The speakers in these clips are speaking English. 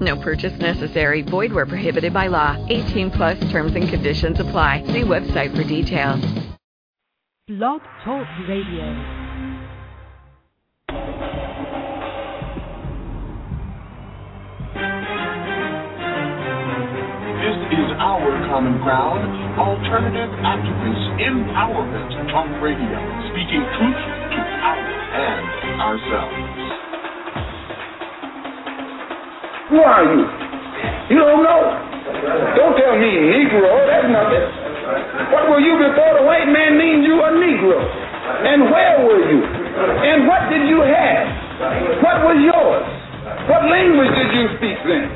No purchase necessary. Void where prohibited by law. 18 plus terms and conditions apply. See website for details. Blog Talk Radio. This is our common ground, alternative activist empowerment talk radio, speaking truth to power and ourselves. Who are you? You don't know? Don't tell me Negro. Oh, that's nothing. What were you before the white man named you a Negro? And where were you? And what did you have? What was yours? What language did you speak then?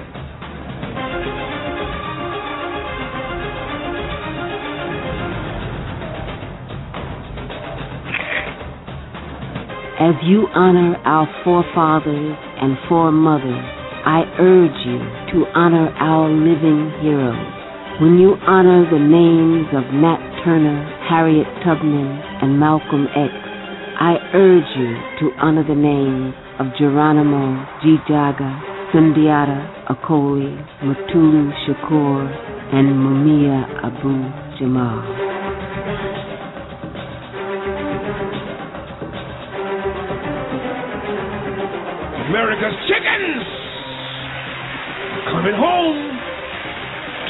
As you honor our forefathers and foremothers, I urge you to honor our living heroes. When you honor the names of Nat Turner, Harriet Tubman, and Malcolm X, I urge you to honor the names of Geronimo ji-Jaga, Sundiata Acoli, Mutulu Shakur, and Mumia Abu Jamal. America's chickens coming home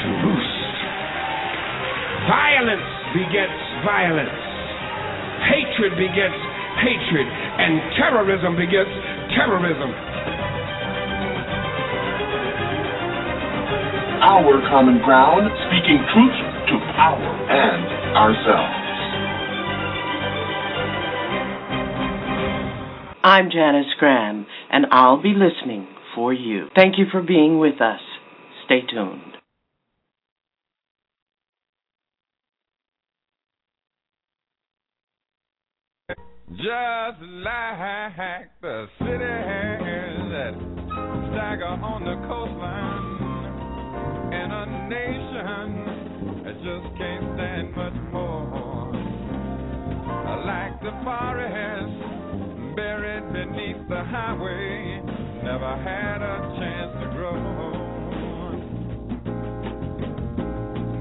to roost. Violence begets violence. Hatred begets hatred. And terrorism begets terrorism. Our common ground, speaking truth to power and ourselves. I'm Janice Graham, and I'll be listening for you. Thank you for being with us. Stay tuned. Just like the cities that stagger on the coastline, and a nation that just can't stand much more. Like the forest buried beneath the highway, never had a chance to grow.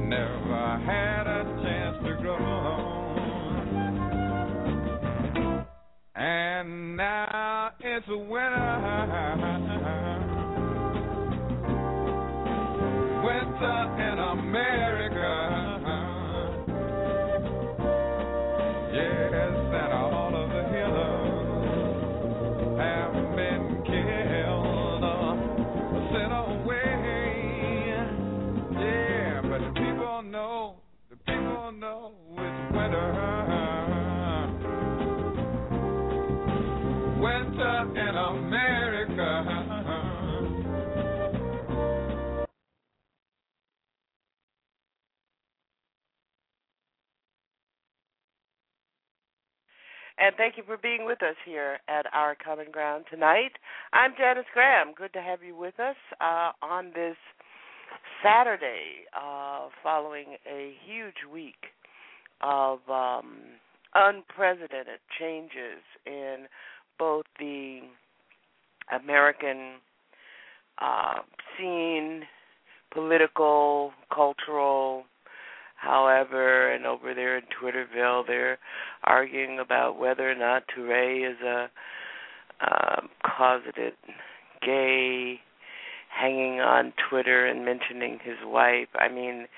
Never had a chance to grow. And now it's winter. Winter in America. Yes, and all of the healers have And thank you for being with us here at Our Common Ground tonight. I'm Janice Graham. Good to have you with us uh, on this Saturday, uh, following a huge week of um, unprecedented changes in both the American uh, scene, political, cultural, However, and over there in Twitterville, they're arguing about whether or not Touré is a um, closeted gay, hanging on Twitter and mentioning his wife. I mean,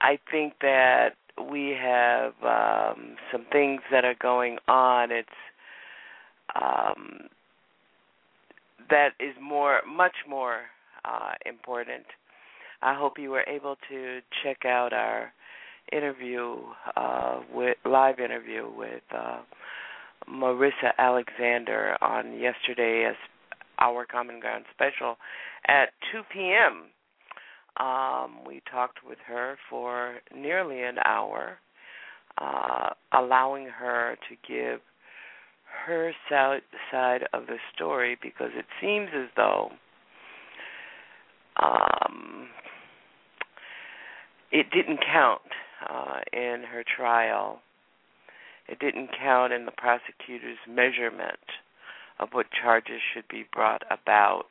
I think that we have um, some things that are going on. It's um, that is more, much more uh, important I hope you were able to check out our interview uh, with live interview with uh, Marissa Alexander on yesterday as Our Common Ground special at 2 p.m. Um, we talked with her for nearly an hour. uh, allowing her to give her side of the story because it seems as though um, it didn't count uh, in her trial. It didn't count in the prosecutor's measurement of what charges should be brought about,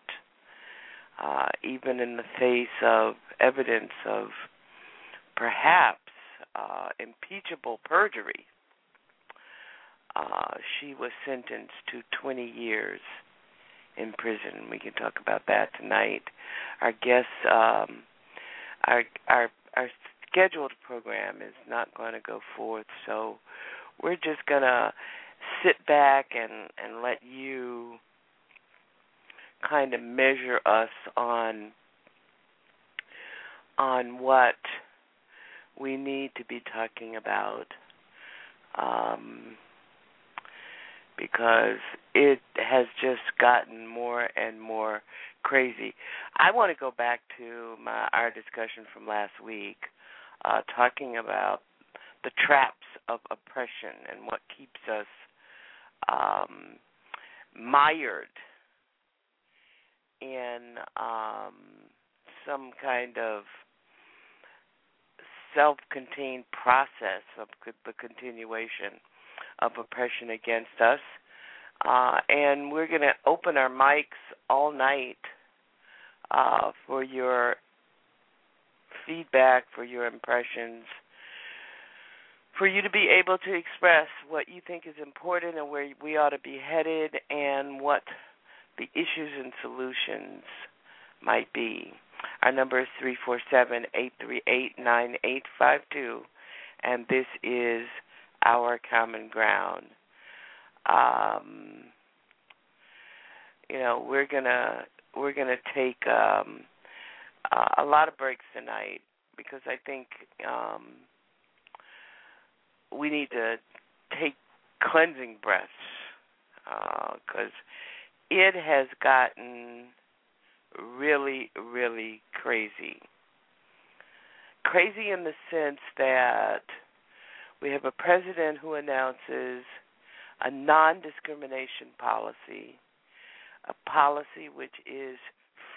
uh, even in the face of evidence of perhaps uh, impeachable perjury. Uh, she was sentenced to 20 years in prison. We can talk about that tonight. Our guest, um, our our our scheduled program is not going to go forth, so we're just gonna sit back and and let you kind of measure us on on what we need to be talking about um, because it has just gotten more and more crazy. I want to go back to my our discussion from last week, uh, talking about the traps of oppression and what keeps us um, mired in um, some kind of self-contained process of the continuation of oppression against us. Uh, and we're going to open our mics all night uh, for your feedback, for your impressions, for you to be able to express what you think is important and where we ought to be headed and what the issues and solutions might be. Our number is three four seven eight three eight nine eight five two, and this is our common ground. Um, you know, we're gonna we're gonna take um, uh, a lot of breaks tonight because I think um, we need to take cleansing breaths because uh, it has gotten really, really crazy. Crazy in the sense that we have a president who announces a non discrimination policy, a policy which is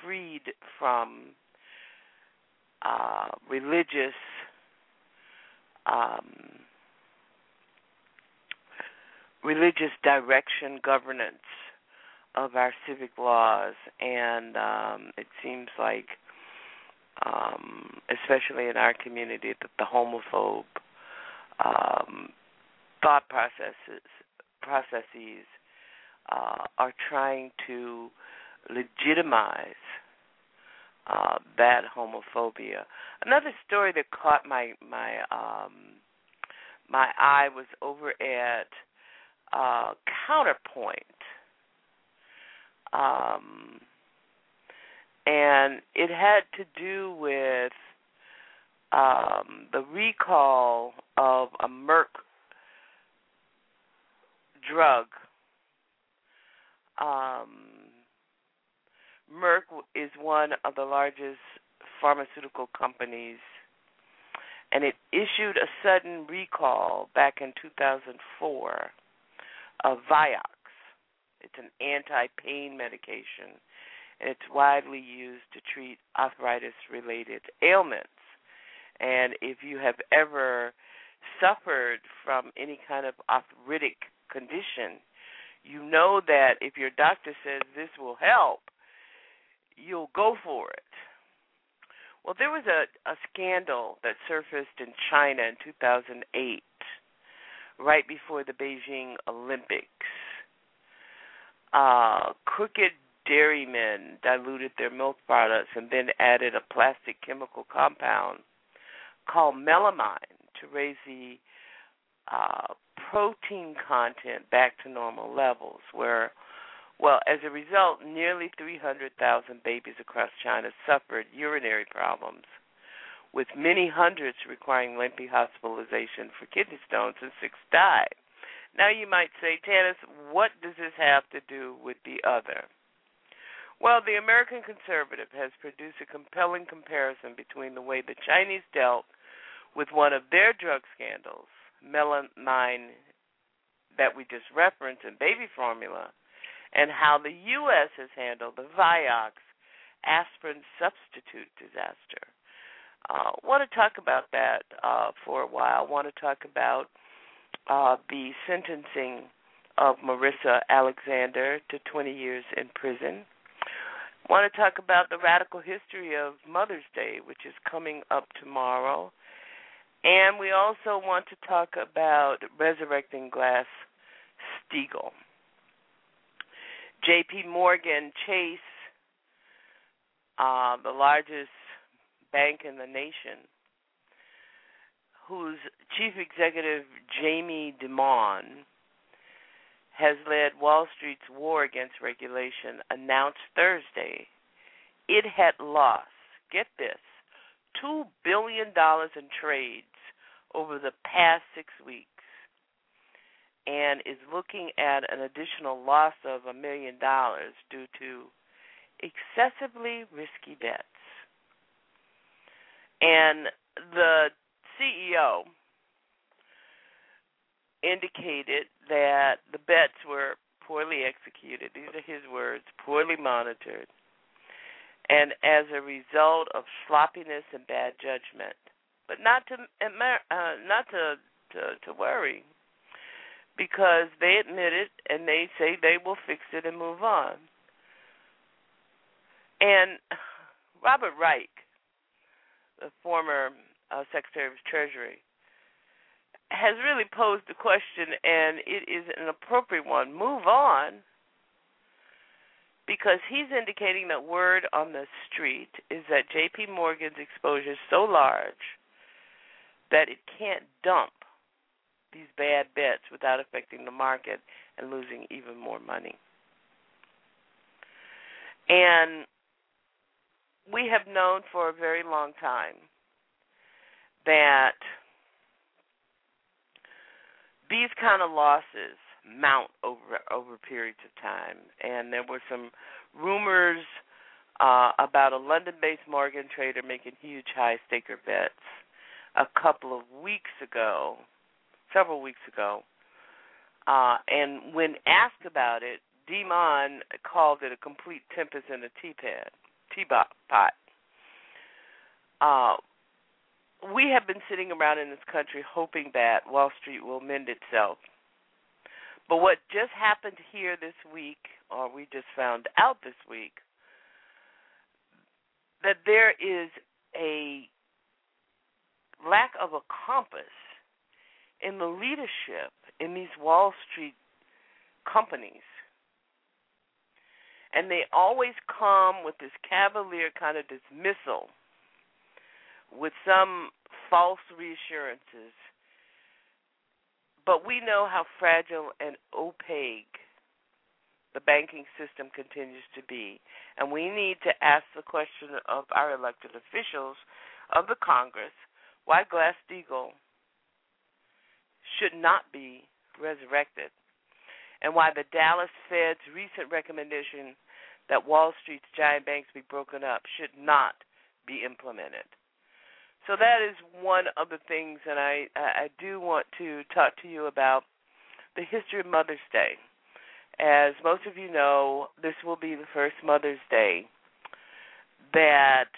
freed from uh, religious um, religious direction governance of our civic laws, and um, it seems like, um, especially in our community, that the homophobe um, thought processes processes uh, are trying to legitimize uh, that homophobia. Another story that caught my my um, my eye was over at uh, Counterpoint um, and it had to do with um, the recall of a Merck drug. Um, Merck is one of the largest pharmaceutical companies, and it issued a sudden recall back in 2004 of Vioxx. It's an anti-pain medication, and it's widely used to treat arthritis-related ailments. And if you have ever suffered from any kind of arthritic condition, you know that if your doctor says this will help, you'll go for it. Well, there was a, a scandal that surfaced in China in 2008, right before the Beijing Olympics uh, crooked dairymen diluted their milk products and then added a plastic chemical compound called melamine to raise the uh, protein content back to normal levels. Where, well, as a result, nearly 300,000 babies across China suffered urinary problems, with many hundreds requiring lengthy hospitalization for kidney stones, and six died. Now you might say, Janice, what does this have to do with the other? Well, the American conservative has produced a compelling comparison between the way the Chinese dealt with one of their drug scandals, melamine that we just referenced in baby formula and how the U.S. has handled the Vioxx aspirin substitute disaster. Uh, want to talk about that uh, for a while. Want to talk about uh, the sentencing of Marissa Alexander to 20 years in prison. Want to talk about the radical history of Mother's Day, which is coming up tomorrow. And we also want to talk about resurrecting Glass Steagall. JP Morgan Chase, uh, the largest bank in the nation, whose chief executive, Jamie Dimon, has led Wall Street's war against regulation, announced Thursday it had lost, get this, $2 billion in trades over the past six weeks and is looking at an additional loss of a million dollars due to excessively risky bets. And the CEO indicated that the bets were poorly executed. These are his words poorly monitored. And as a result of sloppiness and bad judgment, but not to uh, not to, to to worry, because they admit it and they say they will fix it and move on. And Robert Reich, the former uh, Secretary of Treasury, has really posed the question, and it is an appropriate one. Move on, because he's indicating that word on the street is that J.P. Morgan's exposure is so large that it can't dump these bad bets without affecting the market and losing even more money. And we have known for a very long time that these kind of losses mount over over periods of time, and there were some rumors uh, about a London-based Morgan trader making huge high staker bets a couple of weeks ago, several weeks ago. Uh, and when asked about it, Dimon called it a complete tempest in a teapot. Teapot. Uh, we have been sitting around in this country hoping that Wall Street will mend itself. But what just happened here this week, or we just found out this week, that there is a lack of a compass in the leadership in these Wall Street companies. And they always come with this cavalier kind of dismissal with some false reassurances. But we know how fragile and opaque the banking system continues to be. And we need to ask the question of our elected officials of the Congress why Glass Steagall should not be resurrected, and why the Dallas Fed's recent recommendation that Wall Street's giant banks be broken up should not be implemented. So that is one of the things, and I I do want to talk to you about the history of Mother's Day. As most of you know, this will be the first Mother's Day that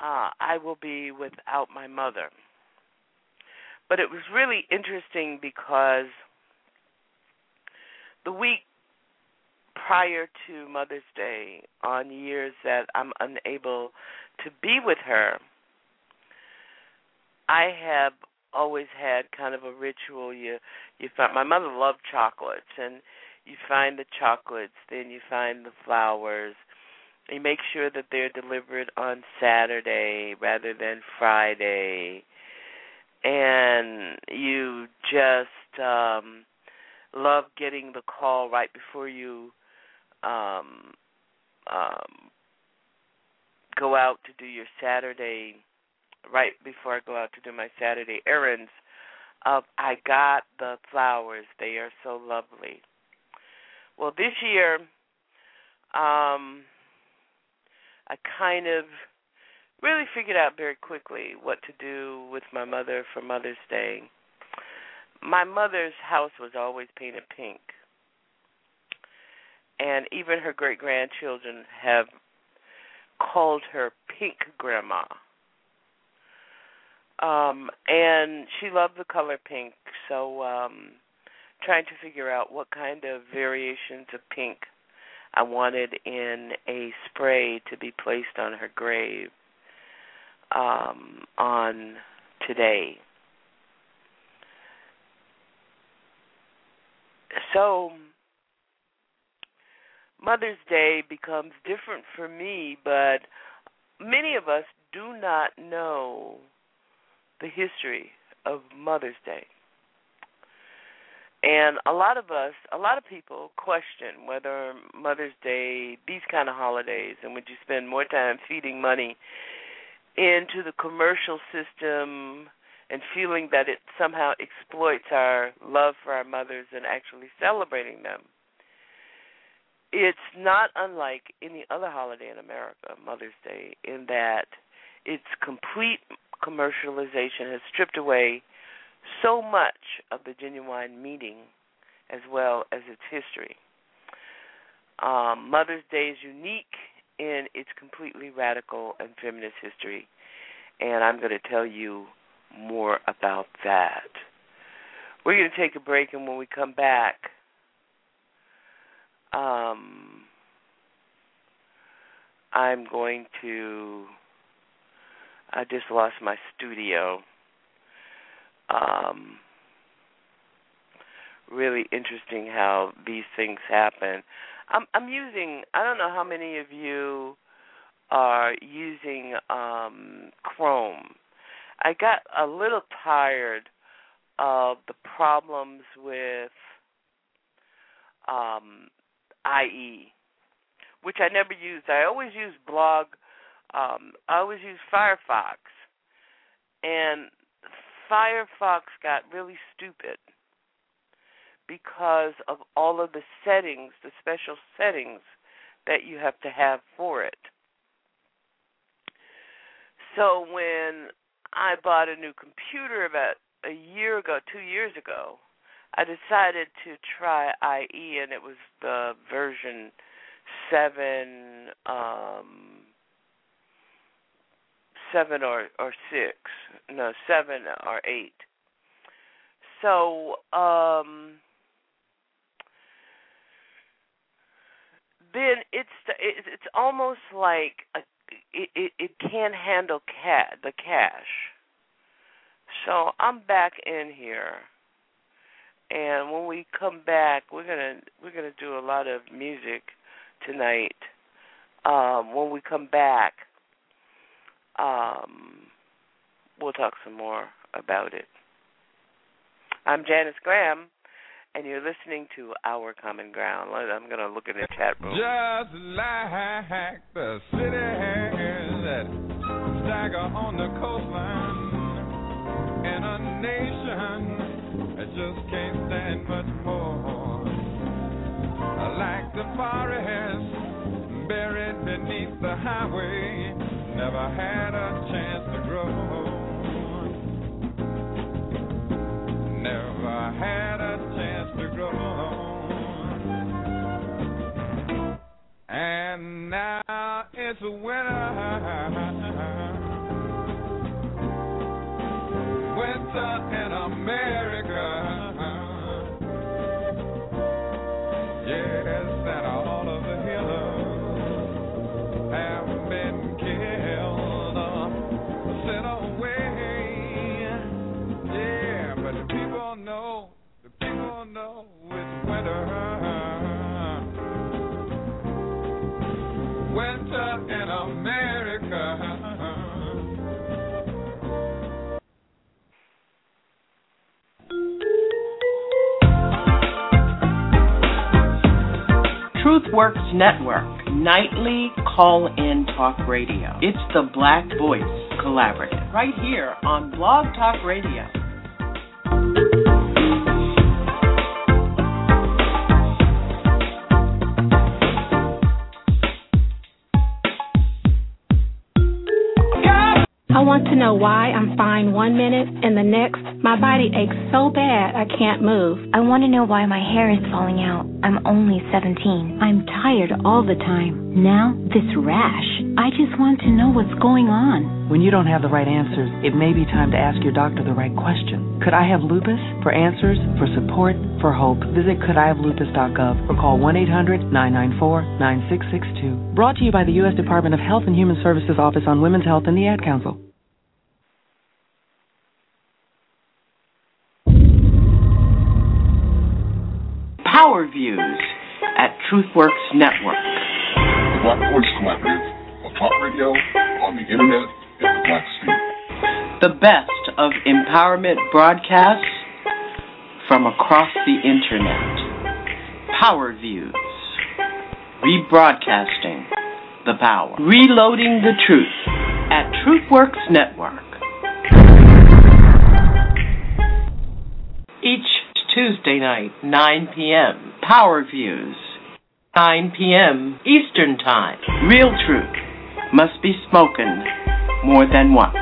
uh, I will be without my mother. But it was really interesting because the week prior to Mother's Day, on years that I'm unable to be with her, I have always had kind of a ritual. You you find my mother loved chocolates, and you find the chocolates, then you find the flowers. You make sure that they're delivered on Saturday rather than Friday, and you just um love getting the call right before you um um go out to do your Saturday right before I go out to do my Saturday errands of I got the flowers. They are so lovely. Well, this year um I kind of really figured out very quickly what to do with my mother for Mother's Day. My mother's house was always painted pink. And even her great grandchildren have called her Pink Grandma. Um, and she loved the color pink, so um trying to figure out what kind of variations of pink I wanted in a spray to be placed on her grave um, on today. So, Mother's Day becomes different for me, but many of us do not know the history of Mother's Day. And a lot of us, a lot of people question whether Mother's Day, these kind of holidays, and would you spend more time feeding money into the commercial system and feeling that it somehow exploits our love for our mothers and actually celebrating them. It's not unlike any other holiday in America, Mother's Day, in that its complete commercialization has stripped away so much of the genuine meaning as well as its history. Um, Mother's Day is unique in its completely radical and feminist history, and I'm going to tell you more about that. We're going to take a break, and when we come back, um, I'm going to. I just lost my studio um, really interesting how these things happen. I'm, I'm using. I don't know how many of you are using um, Chrome. I got a little tired of the problems with um, IE, which I never used. I always use Blog. Um, I always use Firefox, and Firefox got really stupid because of all of the settings, the special settings that you have to have for it. So when I bought a new computer about a year ago, two years ago, I decided to try IE, and it was the version seven. Um, seven or or six, no seven or eight. So um, then it's it's almost like a, it, it it can't handle cat the cache. So I'm back in here, and when we come back, we're gonna we're gonna do a lot of music tonight. Um, when we come back, um, we'll talk some more about it. I'm Janice Graham, and you're listening to Our Common Ground. I'm going to look in the chat room. Just like the city that stagger on the coastline in a nation that just can't stand much more. Like the forest buried beneath the highway never had a chance to grow. Never had a chance to grow. And now it's winter. Winter in America. TruthWorks Network, nightly call in talk radio. It's the Black Voice Collaborative, right here on Blog Talk Radio. Want to know why I'm fine one minute and the next my body aches so bad I can't move. I want to know why my hair is falling out. I'm only 17. I'm tired all the time. Now, this rash. I just want to know what's going on. When you don't have the right answers, it may be time to ask your doctor the right question. Could I have lupus? For answers, for support, for hope, visit couldihavelupus.gov or call 1 800 994 9662. Brought to you by the U.S. Department of Health and Human Services Office on Women's Health and the Ad Council. Power Views at TruthWorks Network. The Black Voice Collaborative of talk radio, on the internet, and the Black Street. The best of empowerment broadcasts from across the internet. Power Views. Rebroadcasting the power. Reloading the truth at TruthWorks Network. Each Tuesday night, 9 p.m. Power Views. 9 p.m. Eastern Time. Real truth must be spoken more than once.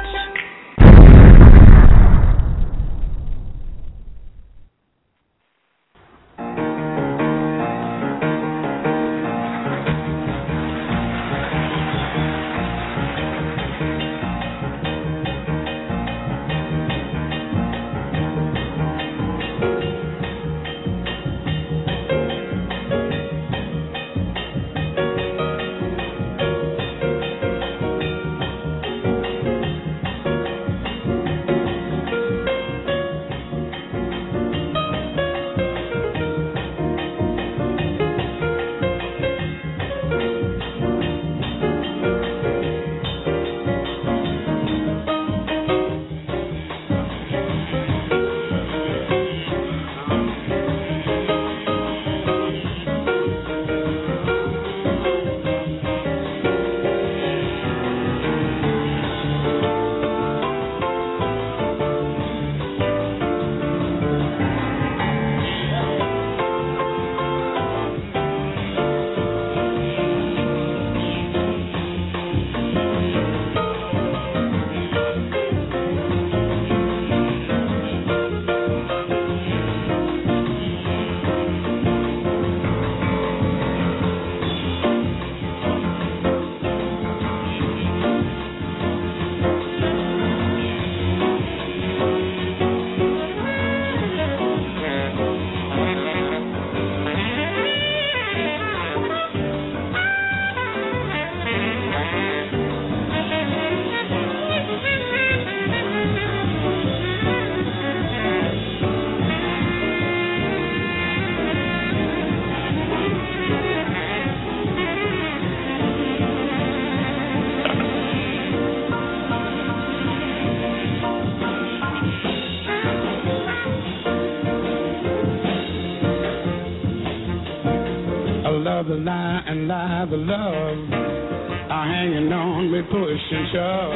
And lie the love are hanging on we push and shove.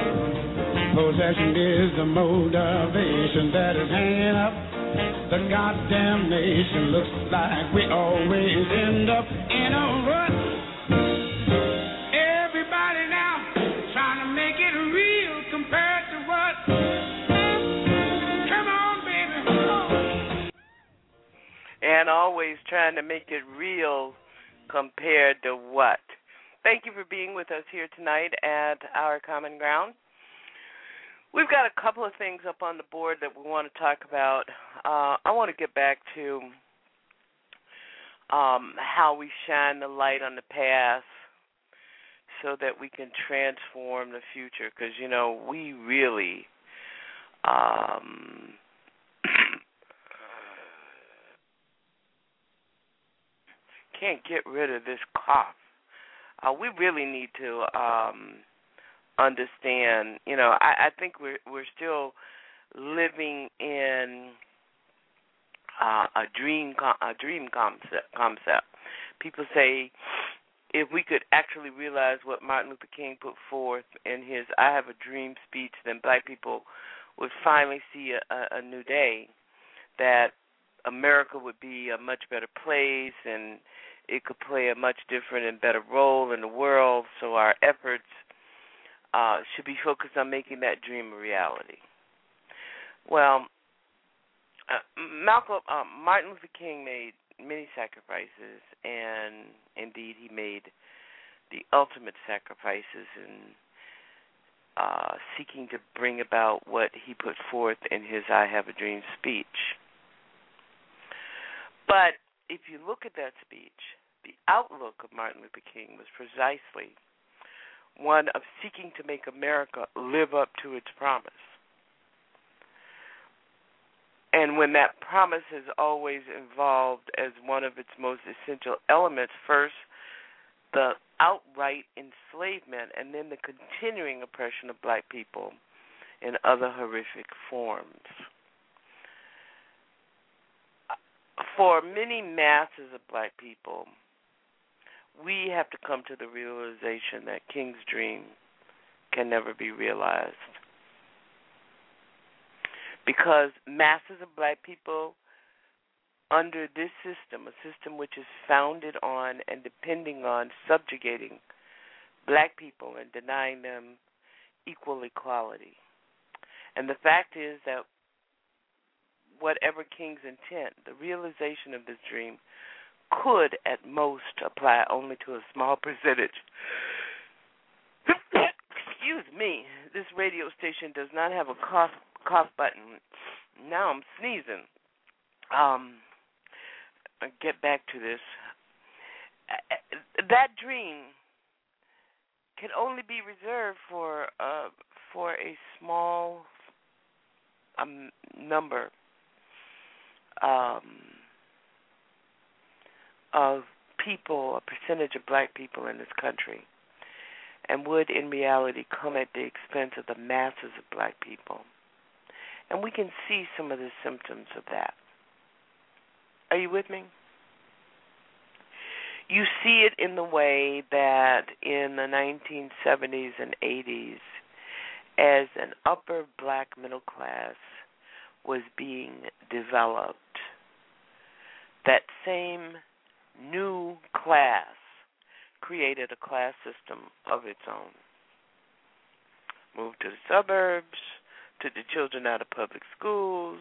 Possession is the motivation that is hanging up the goddamn nation. Looks like we always end up in a rut. Everybody now trying to make it real compared to what? Come on, baby. And always trying to make it real compared to what? Thank you for being with us here tonight at Our Common Ground. We've got a couple of things up on the board that we want to talk about. Uh, I want to get back to um, how we shine the light on the past so that we can transform the future. Because, you know, we really. Um, can't get rid of this cough. Uh, we really need to um, understand. You know, I, I think we're we're still living in uh, a dream a dream concept. People say if we could actually realize what Martin Luther King put forth in his "I Have a Dream" speech, then Black people would finally see a, a, a new day. That America would be a much better place, and it could play a much different and better role in the world. So our efforts uh, should be focused on making that dream a reality. Well, uh, Malcolm uh, Martin Luther King made many sacrifices, and indeed he made the ultimate sacrifices in uh, seeking to bring about what he put forth in his "I Have a Dream" speech. But if you look at that speech, the outlook of Martin Luther King was precisely one of seeking to make America live up to its promise. And when that promise has always involved as one of its most essential elements, first the outright enslavement and then the continuing oppression of black people in other horrific forms. For many masses of black people, we have to come to the realization that King's dream can never be realized. Because masses of black people under this system, a system which is founded on and depending on subjugating black people and denying them equal equality. And the fact is that whatever King's intent, the realization of this dream could at most apply only to a small percentage. Excuse me, this radio station does not have a cough cough button. Now I'm sneezing. Um, I'll get back to this. That dream can only be reserved for uh, for a small um, number um, of people, a percentage of black people in this country, and would in reality come at the expense of the masses of black people. And we can see some of the symptoms of that. Are you with me? You see it in the way that in the 1970s and 80s, as an upper black middle class was being developed, that same new class created a class system of its own. Moved to the suburbs, took the children out of public schools,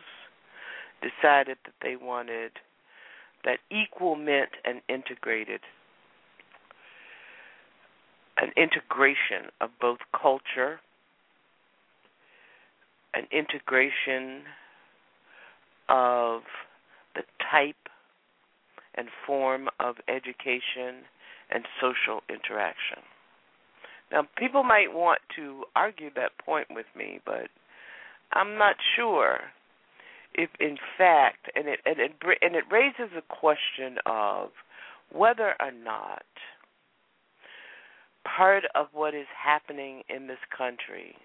decided that they wanted that equal meant an integrated an integration of both culture, an integration of the type and form of education and social interaction. Now, people might want to argue that point with me, but I'm not sure if, in fact, and it and it and it raises a question of whether or not part of what is happening in this country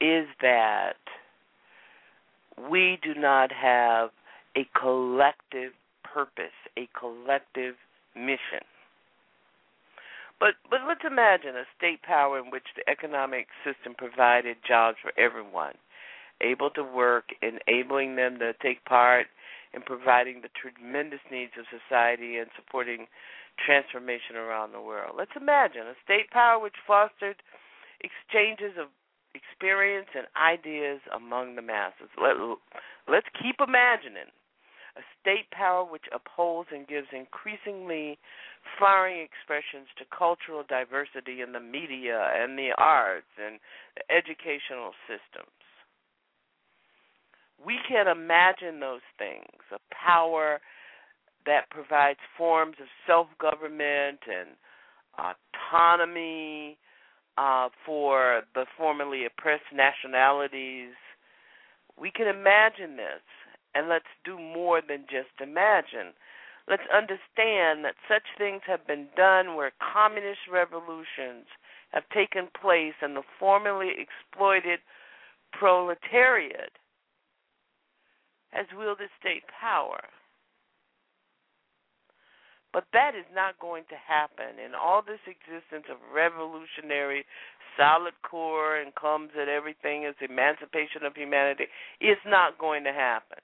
is that we do not have a collective purpose, a collective mission. But but let's imagine a state power in which the economic system provided jobs for everyone, able to work, enabling them to take part in providing the tremendous needs of society and supporting transformation around the world. Let's imagine a state power which fostered exchanges of experience and ideas among the masses. Let, let's keep imagining a state power which upholds and gives increasingly flowering expressions to cultural diversity in the media and the arts and the educational systems. We can imagine those things a power that provides forms of self government and autonomy uh, for the formerly oppressed nationalities. We can imagine this and let's do more than just imagine. Let's understand that such things have been done where communist revolutions have taken place and the formerly exploited proletariat has wielded state power. But that is not going to happen. And all this existence of revolutionary solid core and comes at everything as emancipation of humanity is not going to happen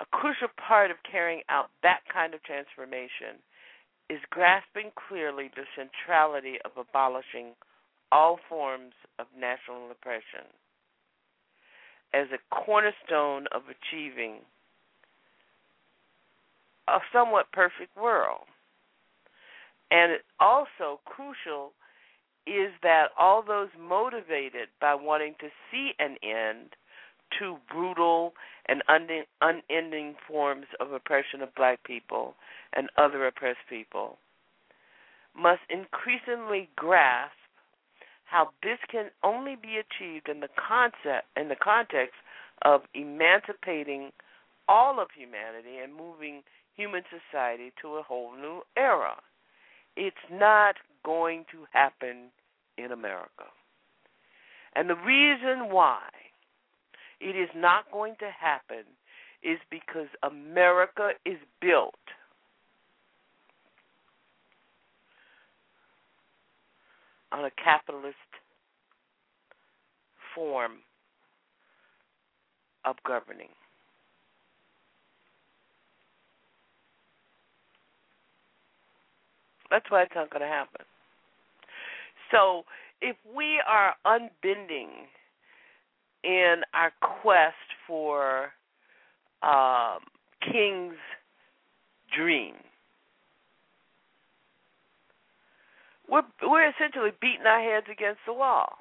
a crucial part of carrying out that kind of transformation is grasping clearly the centrality of abolishing all forms of national oppression as a cornerstone of achieving a somewhat perfect world. And also crucial is that all those motivated by wanting to see an end to brutal and unending forms of oppression of black people and other oppressed people must increasingly grasp how this can only be achieved in the concept in the context of emancipating all of humanity and moving human society to a whole new era. It's not going to happen in America. And the reason why it is not going to happen is because America is built on a capitalist form of governing. That's why it's not going to happen. So if we are unbending in our quest for um, King's dream, we're we're essentially beating our heads against the wall.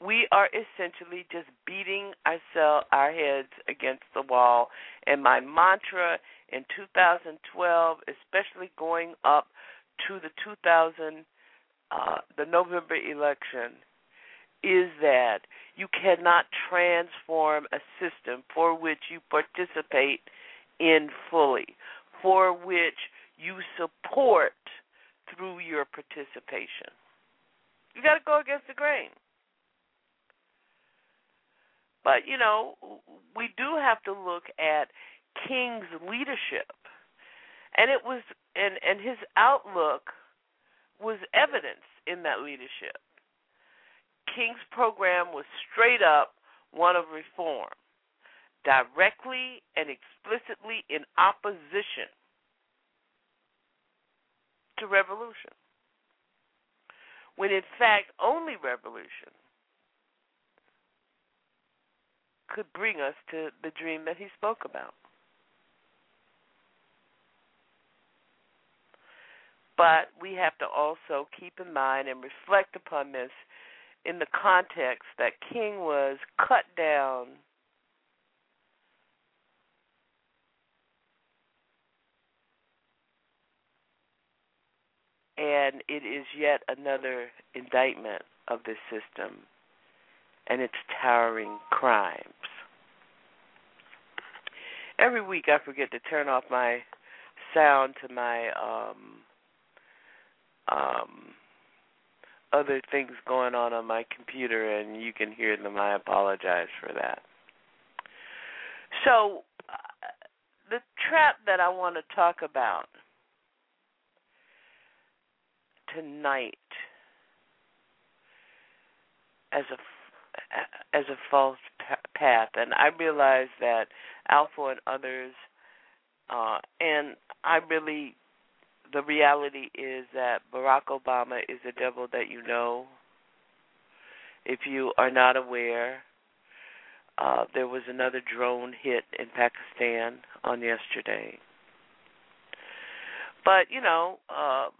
We are essentially just beating ourselves our heads against the wall. And my mantra in 2012, especially going up to the 2000 uh, the November election, is that you cannot transform a system for which you participate in fully, for which you support through your participation. You got to go against the grain. But, you know, we do have to look at King's leadership. And it was and and his outlook was evidence in that leadership. King's program was straight up one of reform, directly and explicitly in opposition to revolution. When in fact, only revolution could bring us to the dream that he spoke about. But we have to also keep in mind and reflect upon this in the context that King was cut down and it is yet another indictment of this system and its towering crimes. Every week I forget to turn off my sound to my um um other things going on on my computer and you can hear them. I apologize for that. So, uh, the trap that I want to talk about tonight as a as a false path, and I realize that Alpha and others, uh, and I really the reality is that Barack Obama is a devil that you know. If you are not aware, uh, there was another drone hit in Pakistan on yesterday. But you know, um,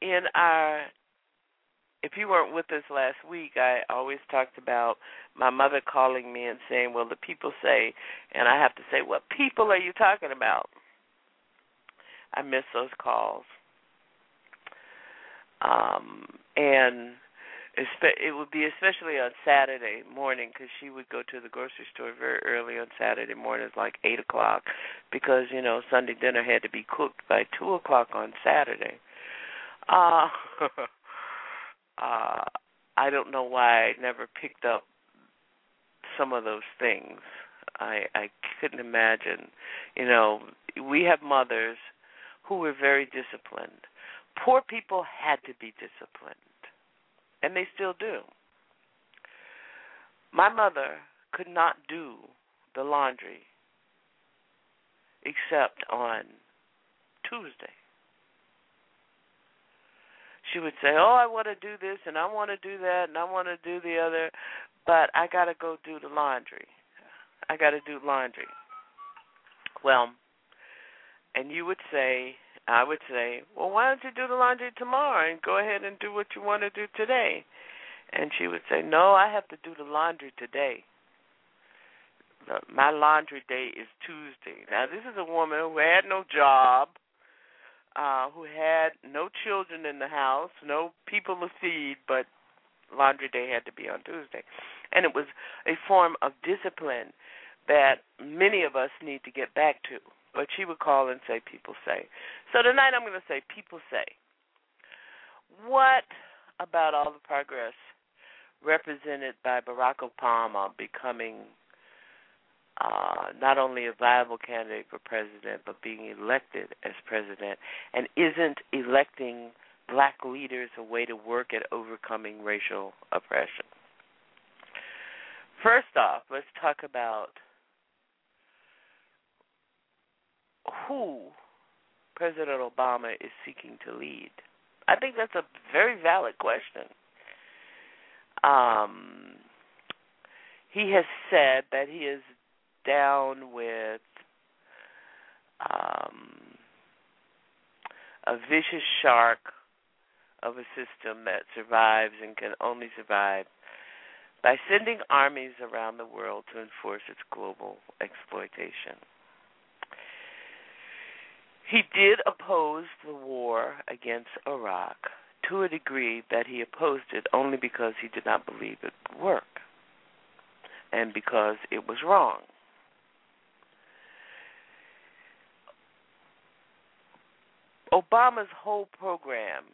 in our if you weren't with us last week, I always talked about my mother calling me and saying, "Well, the people say," and I have to say, "What people are you talking about?" I miss those calls. Um, and it would be especially on Saturday morning because she would go to the grocery store very early on Saturday mornings, like eight o'clock, because you know Sunday dinner had to be cooked by two o'clock on Saturday. Uh, uh, I don't know why I never picked up some of those things. I I couldn't imagine. You know, we have mothers who were very disciplined. Poor people had to be disciplined, and they still do. My mother could not do the laundry except on Tuesday. She would say, "Oh, I want to do this and I want to do that and I want to do the other, but I got to go do the laundry. I got to do laundry." Well, and you would say, I would say, "Well, why don't you do the laundry tomorrow and go ahead and do what you want to do today?" And she would say, "No, I have to do the laundry today." my laundry day is Tuesday. Now, this is a woman who had no job, uh, who had no children in the house, no people to feed, but laundry day had to be on Tuesday. And it was a form of discipline that many of us need to get back to. But she would call and say, People say. So tonight I'm going to say, People say. What about all the progress represented by Barack Obama becoming uh, not only a viable candidate for president, but being elected as president, and isn't electing black leaders a way to work at overcoming racial oppression. First off, let's talk about who President Obama is seeking to lead. I think that's a very valid question. Um, he has said that he is down with um, a vicious shark of a system that survives and can only survive by sending armies around the world to enforce its global exploitation. He did oppose the war against Iraq to a degree that he opposed it only because he did not believe it would work and because it was wrong. Obama's whole program,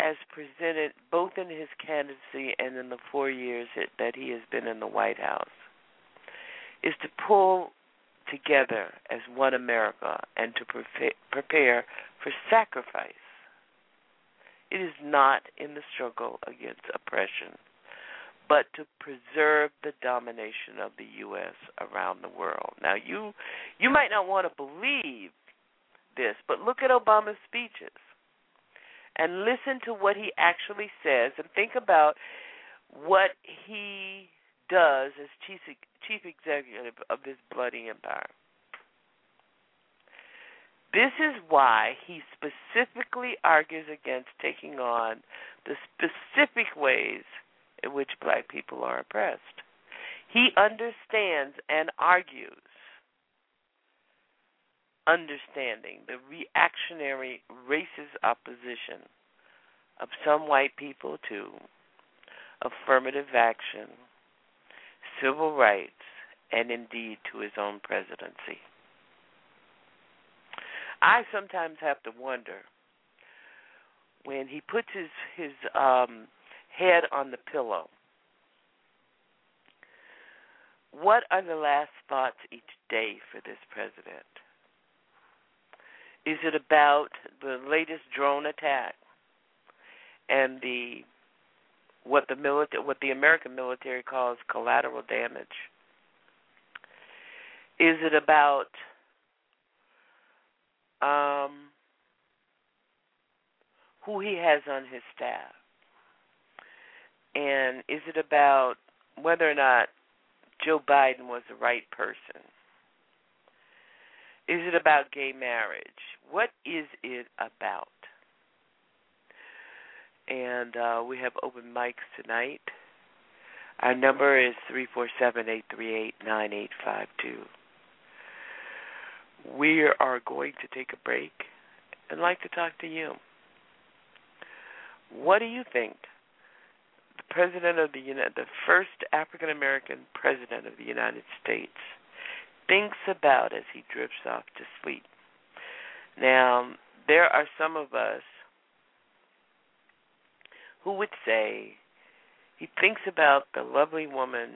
as presented both in his candidacy and in the four years that he has been in the White House, is to pull together as one America and to prepare for sacrifice. It is not in the struggle against oppression, but to preserve the domination of the U.S. around the world. Now, you you might not want to believe this, but look at Obama's speeches and listen to what he actually says and think about what he does as chief chief executive of this bloody empire. This is why he specifically argues against taking on the specific ways in which black people are oppressed. He understands and argues understanding the reactionary racist opposition of some white people to affirmative action, civil rights, and indeed to his own presidency. I sometimes have to wonder when he puts his his um, head on the pillow. What are the last thoughts each day for this president? Is it about the latest drone attack and the what the military what the American military calls collateral damage? Is it about um, who he has on his staff? And is it about whether or not Joe Biden was the right person? Is it about gay marriage? What is it about? And uh, we have open mics tonight. Our number is three four seven eight three eight nine eight five two. We are going to take a break and like to talk to you. What do you think the president of the United, the first African American president of the United States, thinks about as he drifts off to sleep. Now, there are some of us who would say he thinks about the lovely woman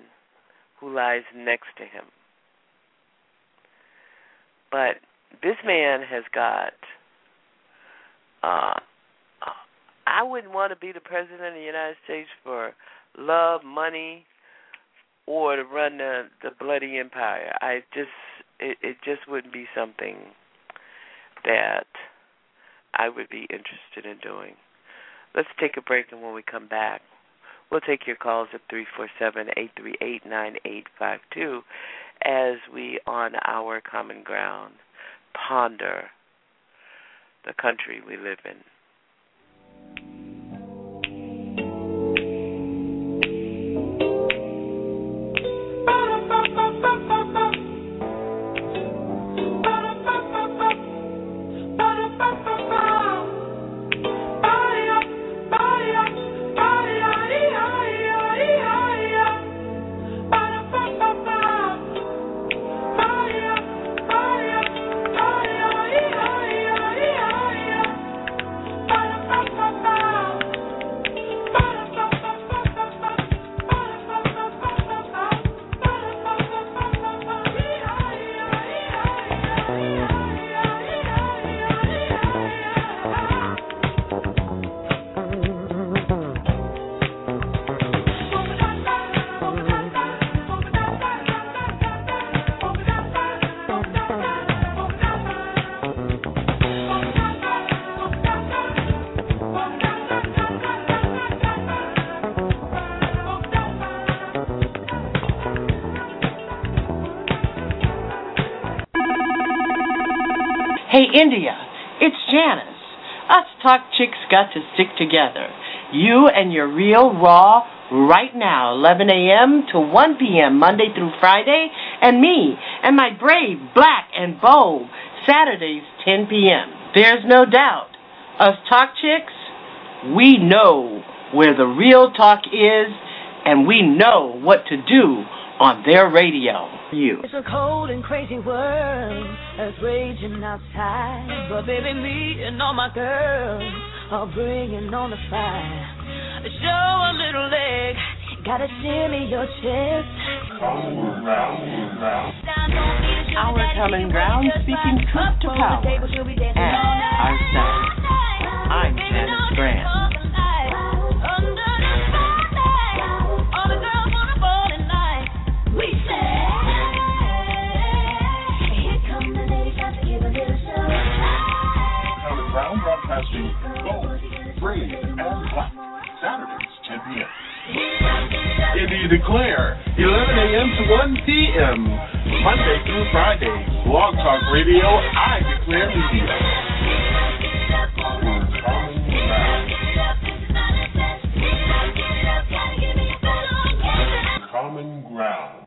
who lies next to him. But this man has got uh I wouldn't want to be the president of the United States for love, money, or to run the the bloody empire. I just it, it just wouldn't be something that I would be interested in doing. Let's take a break, and when we come back, we'll take your calls at three four seven eight three eight nine eight five two as we, on our common ground, ponder the country we live in. India, it's Janice. Us talk chicks got to stick together. You and your real raw right now, 11 a.m. to 1 p.m. Monday through Friday, and me and my brave black and bold Saturdays 10 p.m. There's no doubt. Us talk chicks, we know where the real talk is, and we know what to do on their radio. You. It's a cold and crazy world that's raging outside. But baby, me and all my girls are bringing on the fire. Show a little leg, gotta shimmy your chest. Our common ground speaking truth to power and ourselves. I'm Janice Graham. India Declare, 11 a.m. to 1 p.m. Monday through Friday. Blog Talk Radio, I Declare Media. Common Ground.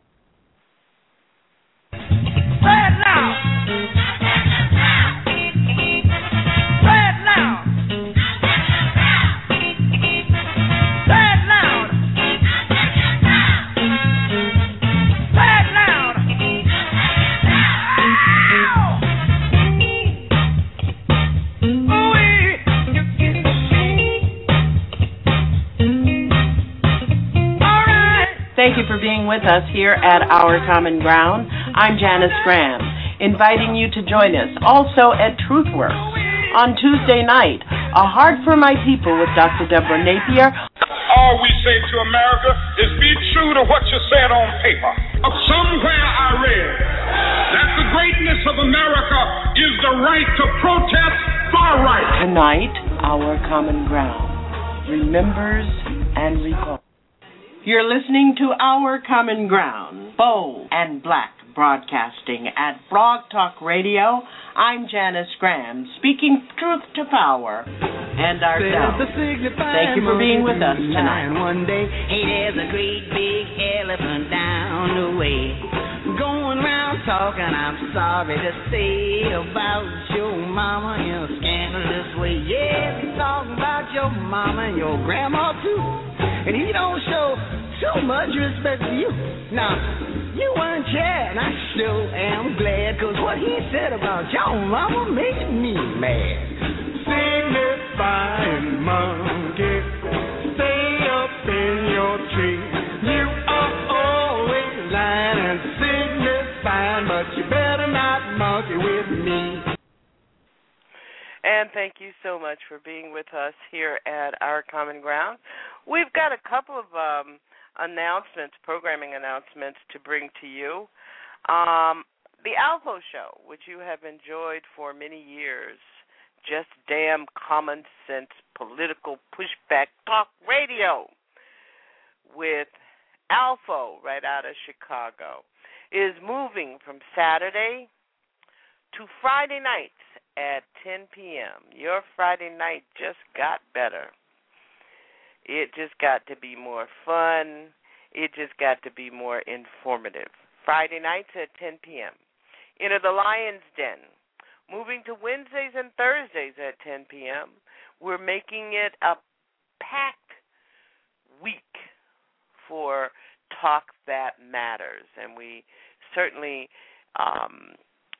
Say it now. Thank you for being with us here at Our Common Ground. I'm Janice Graham, inviting you to join us also at Truthworks on Tuesday night, A Heart for My People with Dr. Deborah Napier. All we say to America is be true to what you said on paper. Somewhere I read that the greatness of America is the right to protest far right. Tonight, Our Common Ground remembers and recalls. You're listening to Our Common Ground, Bold and Black Broadcasting at Blog Talk Radio. I'm Janice Graham, speaking truth to power and ourselves. Thank you for being with us tonight. One day, hey, there's a great big elephant down the way. Going around talking, I'm sorry to say, about your mama in a scandalous way. Yeah, talking about your mama and your grandma too. And he don't show too much respect to you. Now, you weren't there, and I still am glad, cause what he said about your mama made me mad. Signifying monkey, stay up in your tree. You are always lying and signifying, but you better not monkey with me. And thank you so much for being with us here at Our Common Ground. We've got a couple of um, announcements, programming announcements to bring to you. Um, The Alpha Show, which you have enjoyed for many years, just damn common sense political pushback talk radio with Alpha right out of Chicago, is moving from Saturday to Friday nights at 10 p.m. Your Friday night just got better. It just got to be more fun. It just got to be more informative. Friday nights at 10 p.m. Enter the Lion's Den. Moving to Wednesdays and Thursdays at 10 p.m. We're making it a packed week for Talk That Matters. And we certainly um,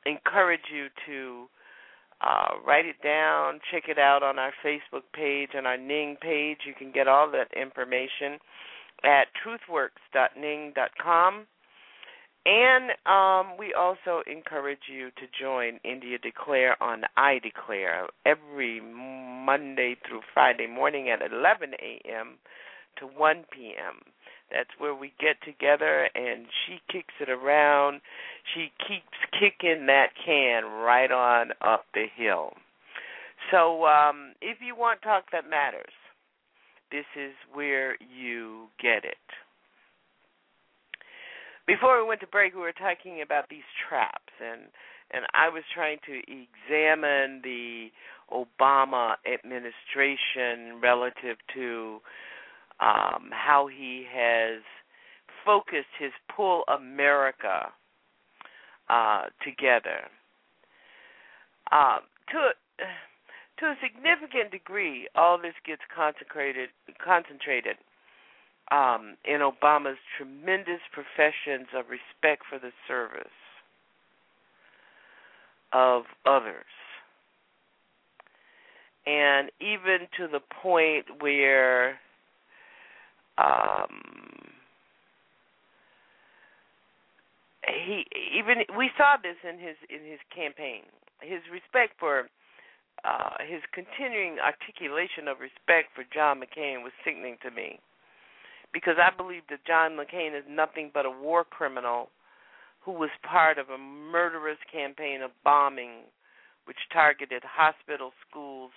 encourage you to uh, write it down, check it out on our Facebook page and our Ning page. You can get all that information at truthworks.ning.com. And um, we also encourage you to join India Declare on I Declare every Monday through Friday morning at 11 a.m. to 1 p.m. That's where we get together and she kicks it around. She keeps kicking that can right on up the hill. So um, if you want talk that matters, this is where you get it. Before we went to break, we were talking about these traps, and and I was trying to examine the Obama administration relative to um, how he has focused his Pull America uh, together. Uh, to to a significant degree, all this gets concentrated concentrated um, in Obama's tremendous professions of respect for the service of others. And even to the point where um, he even we saw this in his in his campaign. His respect for uh, his continuing articulation of respect for John McCain was sickening to me, because I believe that John McCain is nothing but a war criminal who was part of a murderous campaign of bombing, which targeted hospitals, schools,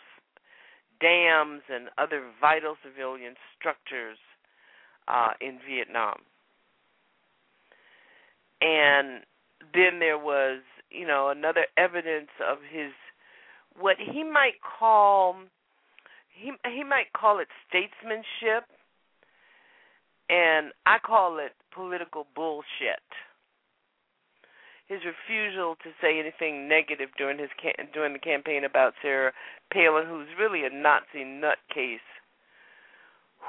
dams, and other vital civilian structures uh, in Vietnam. And then there was, you know, another evidence of his what he might call he he might call it statesmanship and I call it political bullshit. His refusal to say anything negative during his during the campaign about Sarah Palin, who's really a Nazi nutcase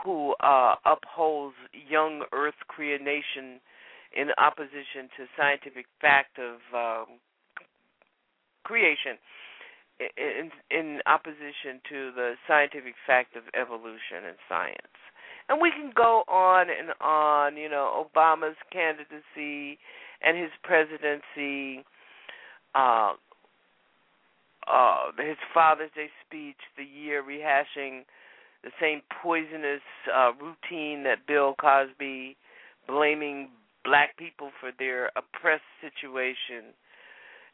who uh, upholds young Earth creation in opposition to scientific fact of um, creation, in, in opposition to the scientific fact of evolution and science. And we can go on and on, you know, Obama's candidacy and his presidency, uh, uh, his Father's Day speech, the year rehashing the same poisonous uh, routine that Bill Cosby blaming black people for their oppressed situation.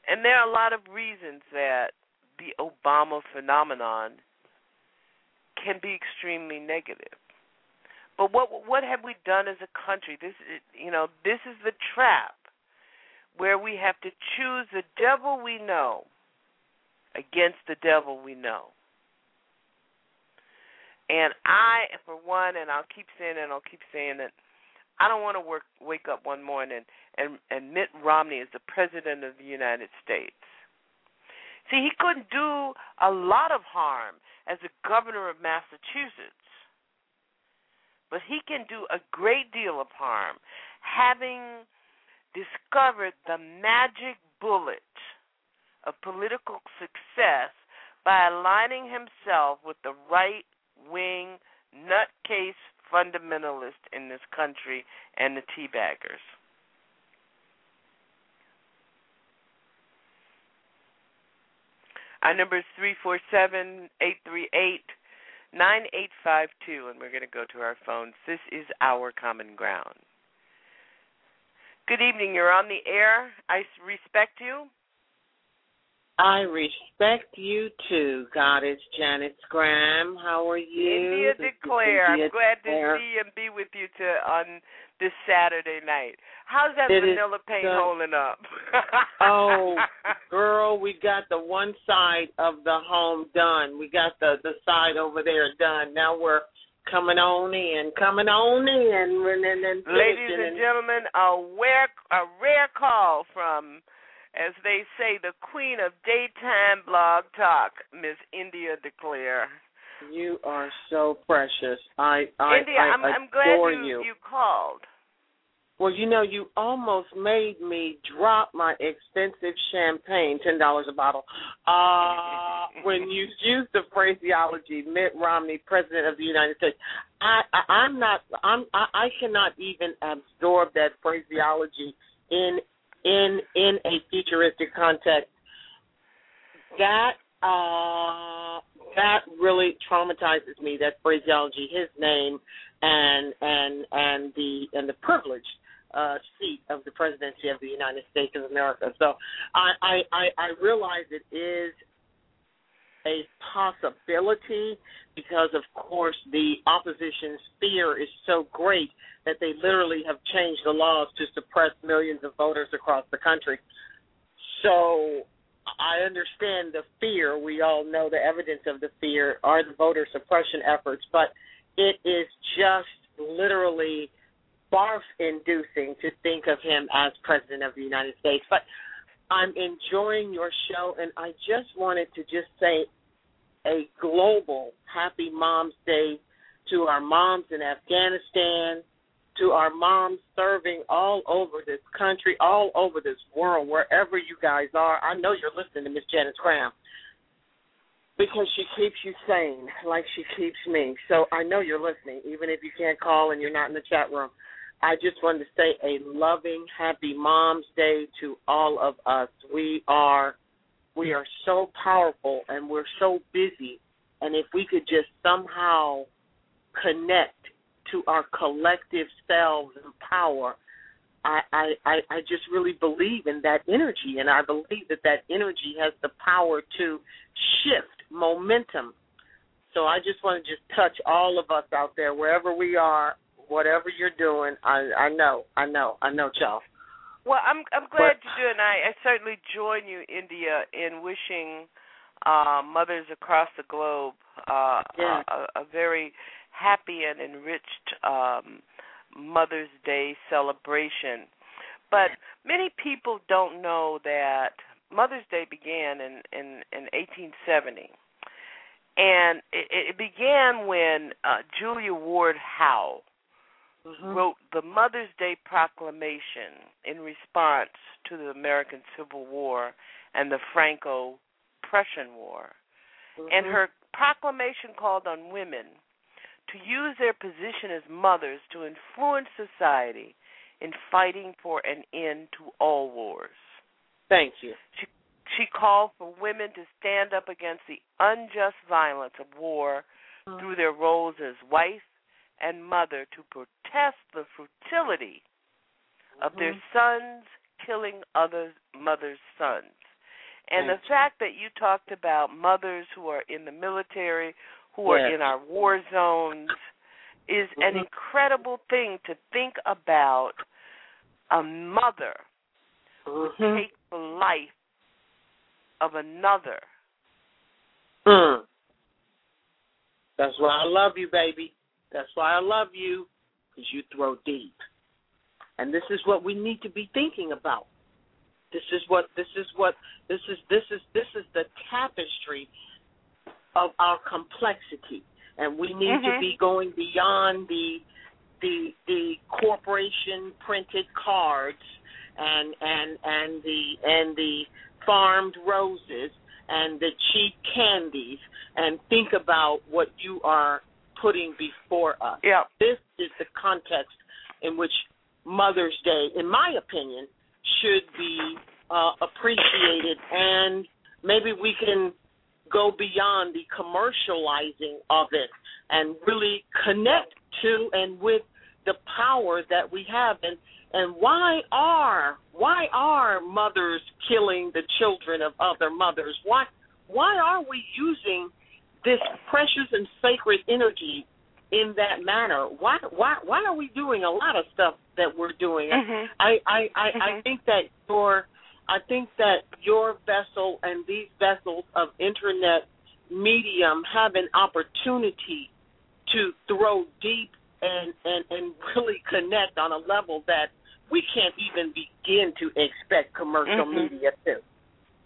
And there are a lot of reasons that the Obama phenomenon can be extremely negative. But what what have we done as a country? This is, you know, this is the trap where we have to choose the devil we know against the devil we know. And I, for one, and I'll keep saying it, and I'll keep saying it. I don't want to work, wake up one morning and, and Mitt Romney is the president of the United States. See, he couldn't do a lot of harm as the governor of Massachusetts, but he can do a great deal of harm having discovered the magic bullet of political success by aligning himself with the right wing nutcase fundamentalist in this country and the teabaggers. Our number is three four seven eight three eight nine eight five two, and we're going to go to our phones. This is our common ground. Good evening. You're on the air. I respect you. I respect you too, Goddess Janice Graham. How are you? India This Declare. India I'm glad Declare. to see and be with you to on this Saturday night. How's that It vanilla paint so- holding up? oh, girl, we got the one side of the home done. We got the the side over there done. Now we're coming on in, coming on in, and and, and Ladies finishing and gentlemen, a rare a rare call from, as they say, the queen of daytime blog talk, Miss India Declare. You are so precious. I I, India, I I'm, I'm glad adore you, you called. Well, you know, you almost made me drop my expensive champagne, ten dollars a bottle. Uh when you used the phraseology Mitt Romney, President of the United States. I, I I'm not I'm I, I cannot even absorb that phraseology in in in a futuristic context. That uh that really traumatizes me, that phraseology, his name and and and the and the privilege uh, seat of the presidency of the United States of America. So I, I, I, I realize it is a possibility because, of course, the opposition's fear is so great that they literally have changed the laws to suppress millions of voters across the country. So I understand the fear. We all know the evidence of the fear are the voter suppression efforts, but it is just literally barf inducing to think of him as president of the United States. But I'm enjoying your show and I just wanted to just say a global happy mom's day to our moms in Afghanistan, to our moms serving all over this country, all over this world, wherever you guys are. I know you're listening to Miss Janice Graham because she keeps you sane like she keeps me. So I know you're listening, even if you can't call and you're not in the chat room. I just wanted to say a loving, happy Mom's Day to all of us. We are we are so powerful and we're so busy and if we could just somehow connect to our collective selves and power, I, I, I, just really believe in that energy, and I believe that that energy has the power to shift momentum. So I just want to just touch all of us out there, wherever we are, whatever you're doing. I, I know, I know, I know, y'all. Well, I'm I'm glad you do, and I, I certainly join you, India, in wishing uh, mothers across the globe uh, Yeah. a, a very happy and enriched um, Mother's Day celebration. But many people don't know that Mother's Day began in in, in 1870, and it, it began when uh, Julia Ward Howe Mm-hmm. wrote the Mother's Day Proclamation in response to the American Civil War and the Franco Prussian War. And mm-hmm. her proclamation called on women to use their position as mothers to influence society in fighting for an end to all wars. Thank you. She she called for women to stand up against the unjust violence of war mm-hmm. through their roles as wife and mother to protest the futility of their sons killing other mothers' sons. And the fact that you talked about mothers who are in the military, who are in our war zones, is an Mhm. incredible thing to think about a mother who Mhm. take the life of another. Mm. That's why I love you, baby. That's why I love you, because you throw deep. And this is what we need to be thinking about. This is what this is what this is this is this is the tapestry of our complexity. And we need to Mhm. be going beyond the the the corporation printed cards and and and the and the farmed roses and the cheap candies and think about what you are putting before us. Yeah. This is the context in which Mother's Day, in my opinion, should be uh, appreciated and maybe we can go beyond the commercializing of it and really connect to and with the power that we have and and why are why are mothers killing the children of other mothers why why are we using this precious and sacred energy in that manner why why why are we doing a lot of stuff that we're doing Mhm. i i I, Mhm. I think that your i think that your vessel and these vessels of internet medium have an opportunity to throw deep and and and really connect on a level that we can't even begin to expect commercial Mhm. media to.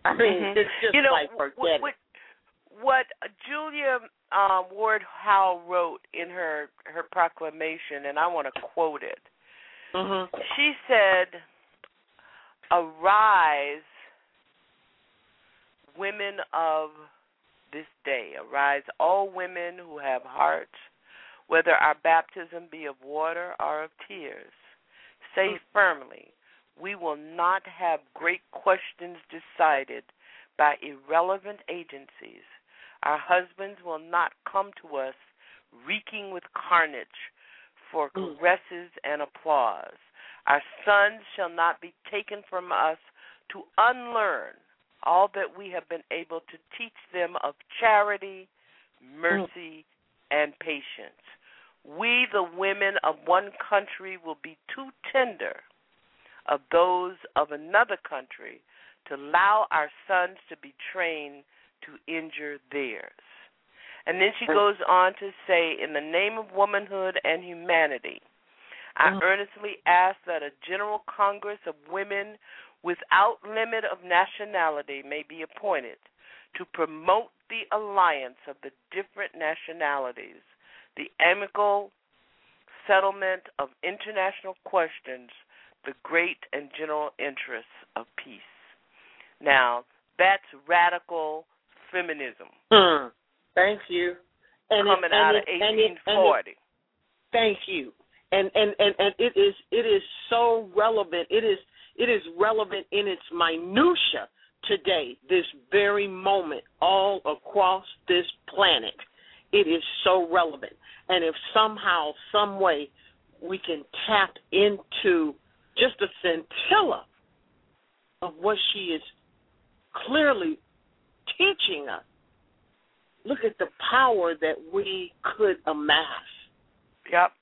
I mean, Mhm. it's just you know, like forget what, it. What Julia um, Ward Howe wrote in her her proclamation, and I want to quote it. Mm-hmm. She said, "Arise, women of this day. Arise, all women who have hearts, whether our baptism be of water or of tears. Say firmly, we will not have great questions decided by irrelevant agencies. Our husbands will not come to us reeking with carnage for mm. caresses and applause. Our sons shall not be taken from us to unlearn all that we have been able to teach them of charity, mercy, and patience. We, the women of one country, will be too tender of those of another country to allow our sons to be trained to injure theirs. And then she goes on to say, in the name of womanhood and humanity, I mm. earnestly ask that a general congress of women without limit of nationality may be appointed to promote the alliance of the different nationalities, the amicable settlement of international questions, the great and general interests of peace. Now, that's radical feminism Hmm. Thank you. And it- coming and out it- of it- it- 1840. Thank you. And, and and and it is it is so relevant. It is it is relevant in its minutia today, this very moment, all across this planet. It is so relevant. And if somehow, some way, we can tap into just a scintilla of what she is clearly teaching us, look at the power that we could amass. Yep.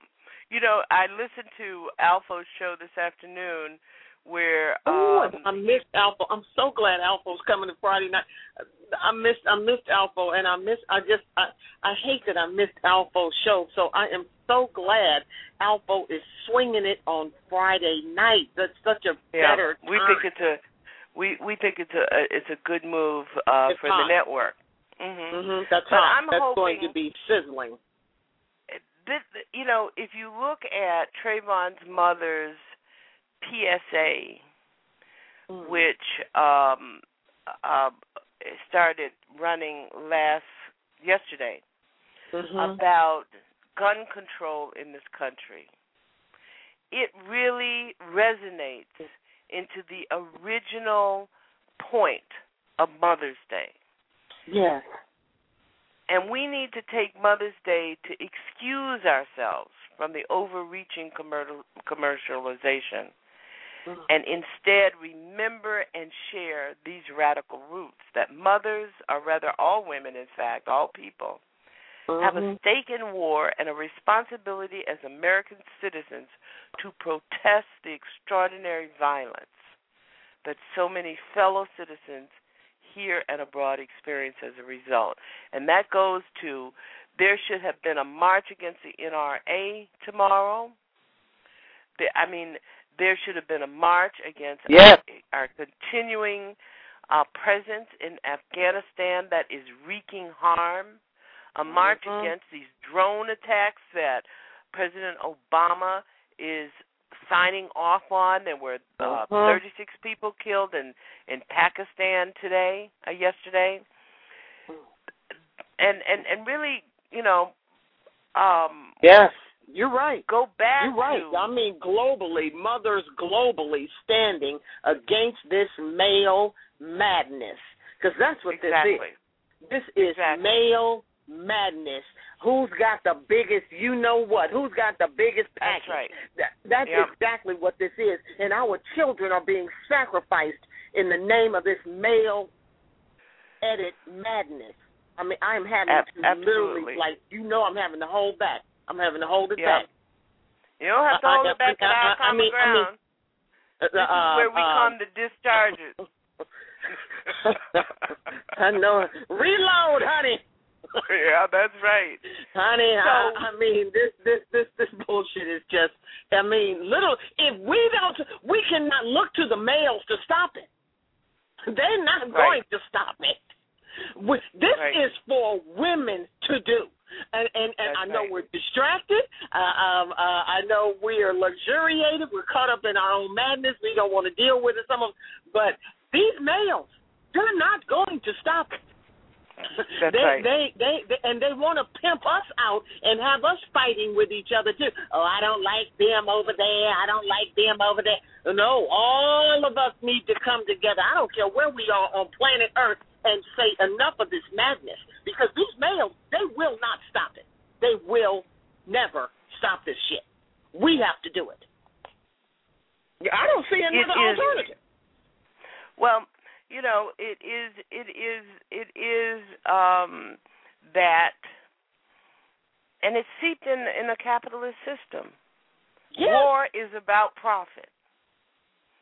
You know, I listened to Alpha's show this afternoon where Oh, um, I missed Alpha. I'm so glad Alpha's coming to Friday night. I missed I missed Alpha, and I missed. I just I I hate that I missed Alpha's show. So I am so glad Alpha is swinging it on Friday night. That's such a yeah, better. we time. think it's a we we think it's a it's a good move uh for hot. the network. Mhm. Mhm, That's But hot. I'm That's hoping going to be sizzling. this, you know, if you look at Trayvon's mother's PSA, Mm. which um, uh, started running last yesterday Mhm. about gun control in this country, it really resonates into the original point of Mother's Day. Yes. And we need to take Mother's Day to excuse ourselves from the overreaching commer- commercialization mm-hmm. and instead remember and share these radical roots that mothers, or rather all women, in fact, all people, have a Mhm. stake in war and a responsibility as American citizens to protest the extraordinary violence that so many fellow citizens here and abroad experience as a result. And that goes to there should have been a march against the NRA tomorrow. The, I mean, there should have been a march against Yes. our, our continuing uh, presence in Afghanistan that is wreaking harm. A march Mhm. against these drone attacks that President Obama is signing off on. There were uh, Mhm. 36 people killed in in Pakistan today, uh, yesterday, and and and really, you know, um, Yes. You're right. go back You're right. to I mean, globally, mothers globally standing against this male madness, because that's what exactly. this is. This is Exactly. male madness who's got the biggest you know what, who's got the biggest package. That's right. That, that's Yep. exactly what this is. And our children are being sacrificed in the name of this male edit madness. I mean, I'm having Ab- to literally, like, you know, I'm having to hold back. I'm having to hold it Yep. back. You don't have to I- I- hold it back at I- our I common mean- I mean, ground. this is Uh, where we uh, come to discharge it. I know. Reload, honey. yeah, that's right. Honey, So- I, I mean this this this this bullshit is just I mean, little if we don't we cannot look to the males to stop it. They're not going to stop it. We- This Right. is for women to do. And and, and I know right. we're distracted. Uh, um, uh, I know we are luxuriated. We're caught up in our own madness. We don't want to deal with it. Some of, but these males, they're not going to stop it. That's they, right. they, they, they, and they want to pimp us out and have us fighting with each other too. Oh, I don't like them over there. I don't like them over there. No, all of us need to come together. I don't care where we are on planet Earth and say enough of this madness because these males, they will not stop it. They will never stop this shit. We have to do it. I don't see another It alternative. Well, you know, it is it is it is um that and it's seeped in in a capitalist system. Yes. War is about profit.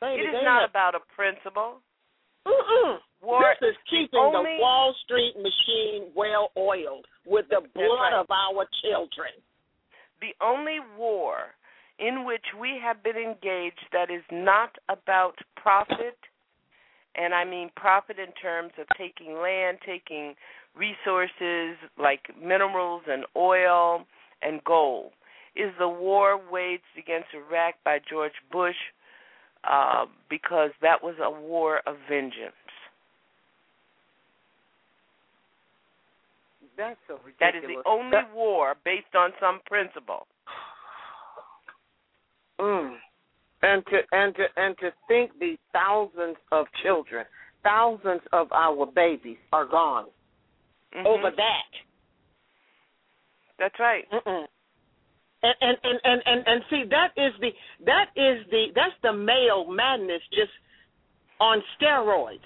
Baby, it is not have- about a principle. Mm-mm. War this is keeping only- the Wall Street machine well oiled with the blood right. of our children. The only war in which we have been engaged that is not about profit, and I mean profit in terms of taking land, taking resources like minerals and oil and gold, is the war waged against Iraq by George Bush uh, because that was a war of vengeance. That's so ridiculous. That is the only That- war based on some principle. Mm. And to and to and to think the thousands of children, thousands of our babies are gone Mhm. over that. That's right. Mm-mm. And, and and and and and see that is the that is the that's the male madness just on steroids.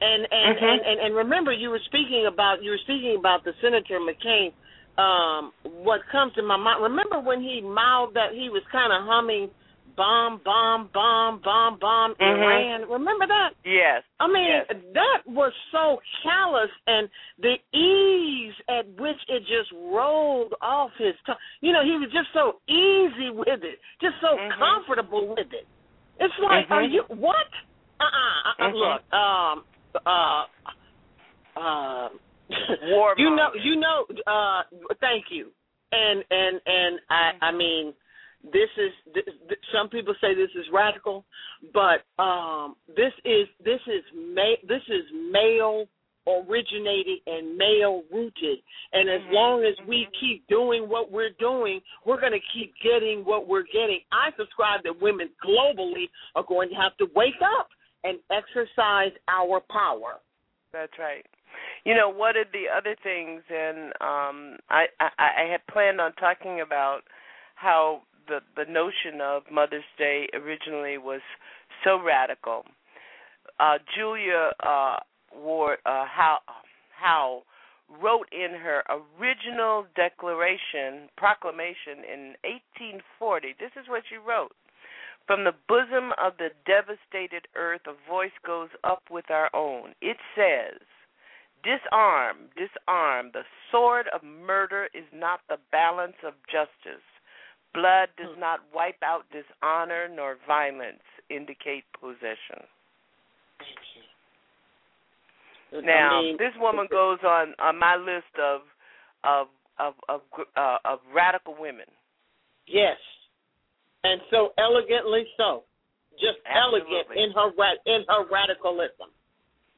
And and, Mhm. and and and remember you were speaking about you were speaking about the Senator McCain. Um, what comes to my mind? Remember when he mouthed that he was kind of humming bomb, bomb, bomb, bomb, bomb, Mhm. Iran. Remember that? Yes. I mean, yes. that was so callous, and the ease at which it just rolled off his tongue. You know, he was just so easy with it, just so Mhm. comfortable with it. It's like, are Mhm. you what? Uh uh-uh, uh. Look, um, uh, uh. War you know, you know. Uh, thank you. And and and I I mean, this is this, th- some people say this is radical, but um, this is this is ma- this is male originated and male rooted, and as long as we keep doing what we're doing, we're going to keep getting what we're getting. I subscribe that women globally are going to have to wake up and exercise our power. That's right. You know, one of the other things, and um, I, I, I had planned on talking about how the the notion of Mother's Day originally was so radical. Uh, Julia uh, Ward uh, How Howe wrote in her original declaration proclamation in 1840. This is what she wrote. From the bosom of the devastated earth, a voice goes up with our own. It says, Disarm, disarm. The sword of murder is not the balance of justice. Blood does not wipe out dishonor, nor violence indicate possession. Now, this woman goes on on my list of of of of, uh, of radical women. Yes, and so elegantly so, just elegant in her in her radicalism.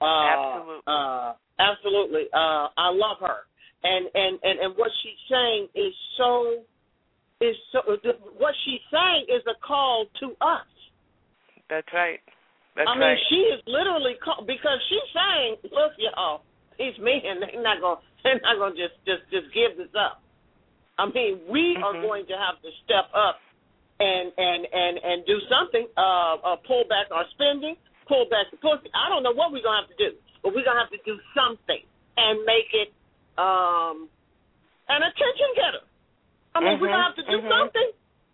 Uh, Absolutely. uh, absolutely. Uh, I love her, and and and and what she's saying is so is so. What she's saying is a call to us. That's right. That's I mean, right. she is literally call, because she's saying, "Look, y'all, these men, they're not gonna, they're not gonna just just just give this up. I mean, we Mm-hmm. are going to have to step up and and and and do something. Uh, uh, pull back our spending, pull back the pussy. I don't know what we're gonna have to do, but we're gonna have to do something and make it um an attention getter. I mean, we're gonna have to do Mhm, mhm. something.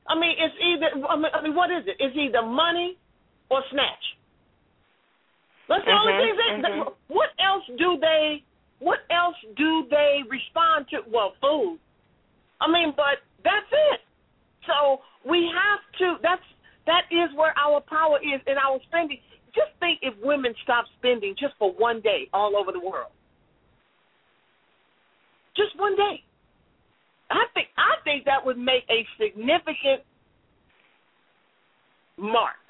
I mean, it's either. I mean, I mean, what is it? It's either money or snatch. That's the only Mhm, thing. They, mhm. they, what else do they? What else do they respond to? Well, food. I mean, but that's it. So we have to. That's that is where our power is in our spending. Just think if women stop spending just for one day all over the world. Just one day. I think I think that would make a significant mark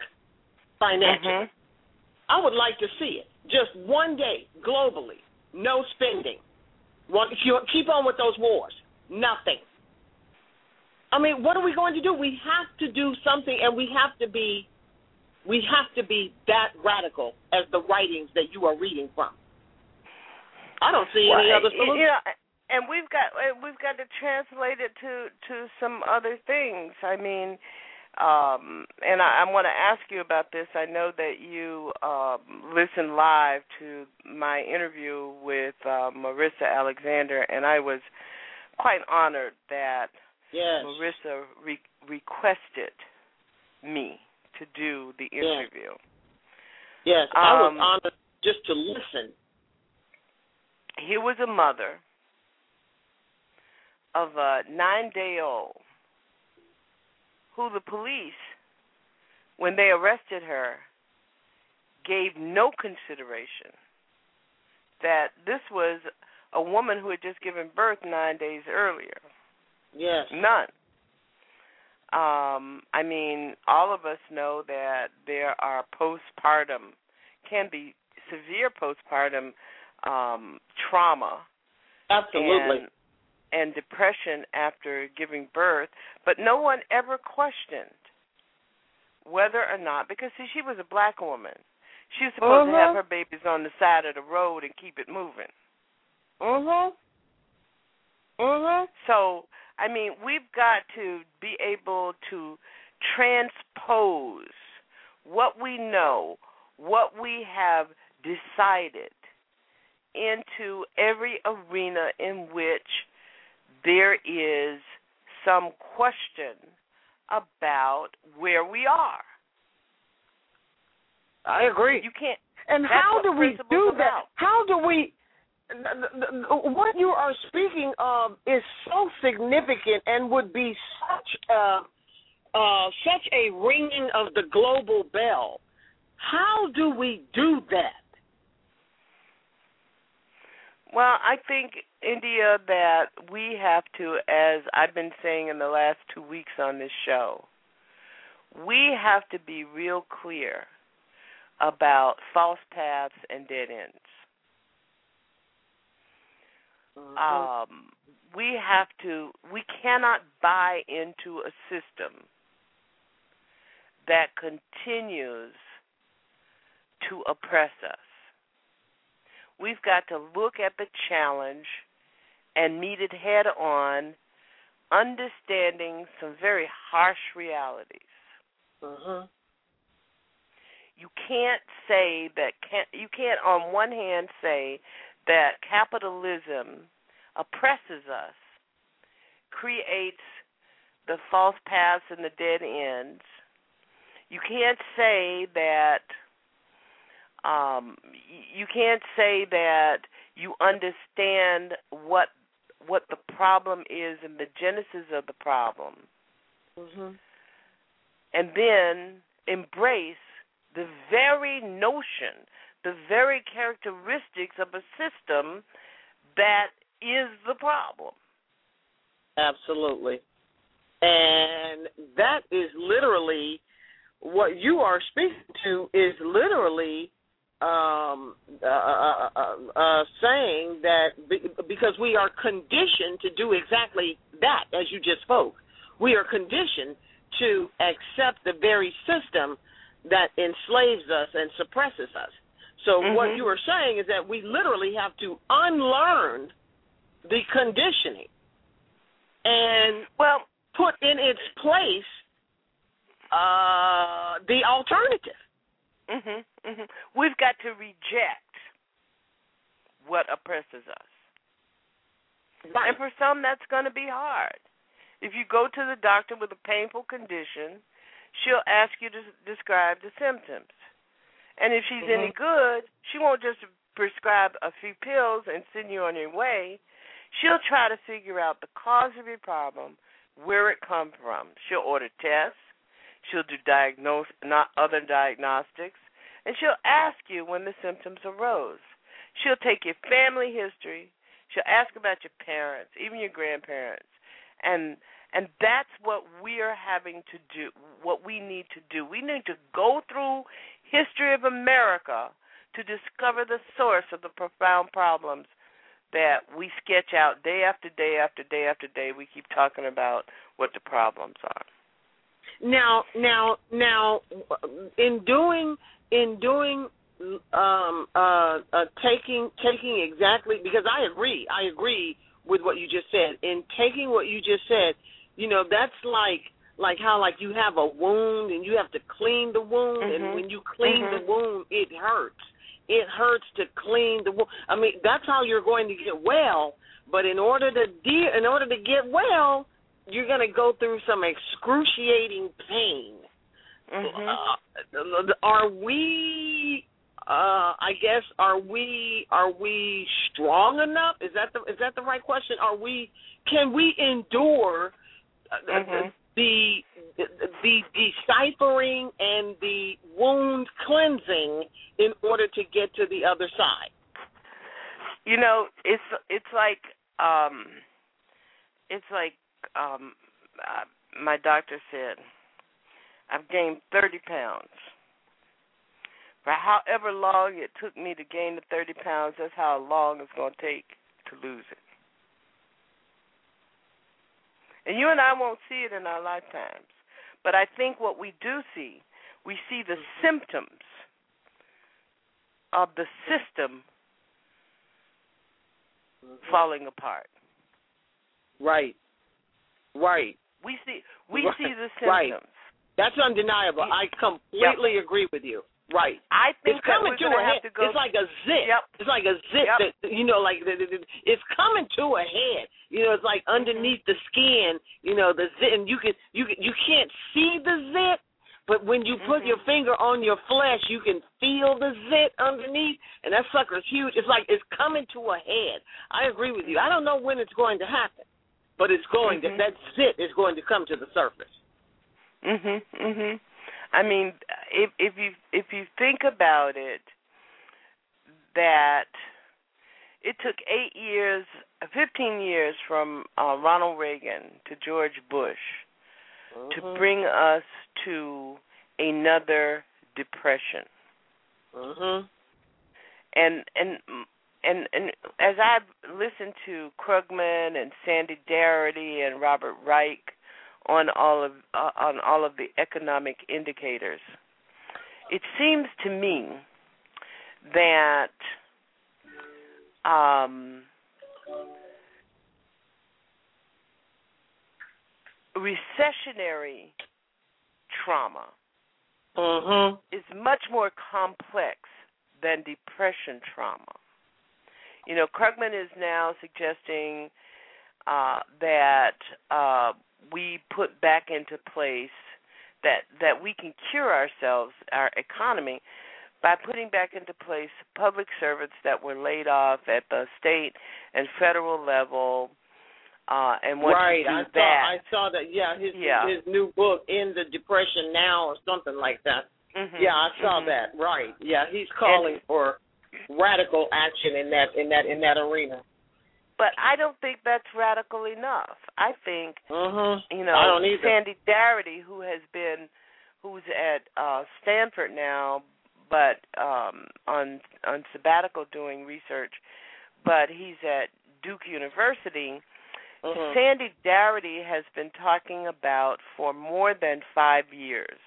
financially. Mm-hmm. I would like to see it. Just one day globally, no spending. One, keep on with those wars. Nothing. I mean, what are we going to do? We have to do something, and we have to be, we have to be that radical as the writings that you are reading from. I don't see any Well, other solution. You know, and we've got uh, we've got to translate it to to some other things. I mean, um, and I, I want to ask you about this. I know that you um, listened live to my interview with uh, Marissa Alexander, and I was quite honored that Yes. Marissa re- requested me to do the Yes. interview. Yes, I was Um, honored just to listen. Here was a mother of a nine day old who the police, when they arrested her, gave no consideration that this was a woman who had just given birth nine days earlier. Yes. None. Um, I mean, all of us know that there are postpartum, can be severe postpartum um, trauma Absolutely. and, and depression after giving birth, but no one ever questioned whether or not, because see, she was a black woman. She was supposed to have Uh-huh. her babies on the side of the road and keep it moving. Mhm. Mhm. So, I mean, we've got to be able to transpose what we know, what we have decided into every arena in which there is some question about where we are. I agree. You can't. And how do we do about. that? How do we? What you are speaking of is so significant and would be such a uh, such a ringing of the global bell. How do we do that? Well, I think, India, that we have to, as I've been saying in the last two weeks on this show, we have to be real clear about false paths and dead ends. Um, we have to, we cannot buy into a system that continues to oppress us. We've got to look at the challenge and meet it head on, understanding some very harsh realities. Mhm. You can't say that can you can't on one hand say that capitalism oppresses us, creates the false paths and the dead ends. You can't say that um, you can't say that you understand what what the problem is and the genesis of the problem, Mhm. and then embrace the very notion, the very characteristics of a system that is the problem. Absolutely. And that is literally what you are speaking to is literally um, uh, uh, uh, uh, saying that be, because we are conditioned to do exactly that, as you just spoke, we are conditioned to accept the very system that enslaves us and suppresses us. So what Mhm. you are saying is that we literally have to unlearn the conditioning and well put in its place uh, the alternative. Mhm. Mhm. We've got to reject what oppresses us. Right. And for some that's going to be hard. If you go to the doctor with a painful condition, she'll ask you to describe the symptoms. And if she's mm-hmm. any good, she won't just prescribe a few pills and send you on your way. She'll try to figure out the cause of your problem, where it comes from. She'll order tests. She'll do diagnose not other diagnostics, and she'll ask you when the symptoms arose. She'll take your family history. She'll ask about your parents, even your grandparents, and and that's what we are having to do. What we need to do. We need to go through history of America to discover the source of the profound problems that we sketch out day after day after day after day. We keep talking about what the problems are. Now, now, now, in doing in doing um, uh, uh, taking taking exactly because I agree, I agree with what you just said. In taking what you just said, you know, that's like like how like you have a wound and you have to clean the wound, mm-hmm. and when you clean mm-hmm. the wound, it hurts. It hurts to clean the wound. I mean, that's how you're going to get well. But in order to de- in order to get well, you're going to go through some excruciating pain. Mm-hmm. Uh, are we? Uh, I guess are we are we strong enough? Is that the is that the right question? Are we? Can we endure mm-hmm. the, the the deciphering and the wound cleansing in order to get to the other side? You know, it's it's like um, it's like um, my doctor said, I've gained 30 pounds. For however long it took me to gain the 30 pounds, that's how long it's going to take to lose it. And you and I won't see it in our lifetimes. But I think what we do see, we see the symptoms of the system falling apart. Right. Right. We see we right. see the symptoms. Right. That's undeniable. I completely yep. agree with you. Right. I think it's coming to a head. to go it's like a zit. Yep. It's like a zit yep. that you know, like it's coming to a head. You know, it's like underneath mm-hmm. the skin. You know, the zit, and you can you can you can't see the zit, but when you put mm-hmm. your finger on your flesh, you can feel the zit underneath, and that sucker's huge. It's like it's coming to a head. I agree with you. I don't know when it's going to happen, but it's going mm-hmm. to. That zit is going to come to the surface. Mhm. Mm Mhm. I mean, if if you if you think about it, that it took eight years, fifteen years from uh, Ronald Reagan to George Bush mm-hmm. to bring us to another depression. Mhm. And and and and as I've listened to Krugman and Sandy Darity and Robert Reich on all of uh, on all of the economic indicators. It seems to me that um, recessionary trauma mm-hmm. is much more complex than depression trauma. You know, Krugman is now suggesting uh, that uh, we put back into place that that we can cure ourselves, our economy, by putting back into place public servants that were laid off at the state and federal level. Uh, and once right, I that, saw I saw that. Yeah, his yeah. his new book, "In the Depression Now" or something like that. Mm-hmm, yeah, I saw mm-hmm. that. Right. Yeah, he's calling and, for radical action in that in that in that arena. But I don't think that's radical enough. I think mm-hmm. you know I don't either. Sandy Darity, who has been who's at uh Stanford now, but um on on sabbatical doing research, but he's at Duke University. Mm-hmm. Sandy Darity has been talking about for more than five years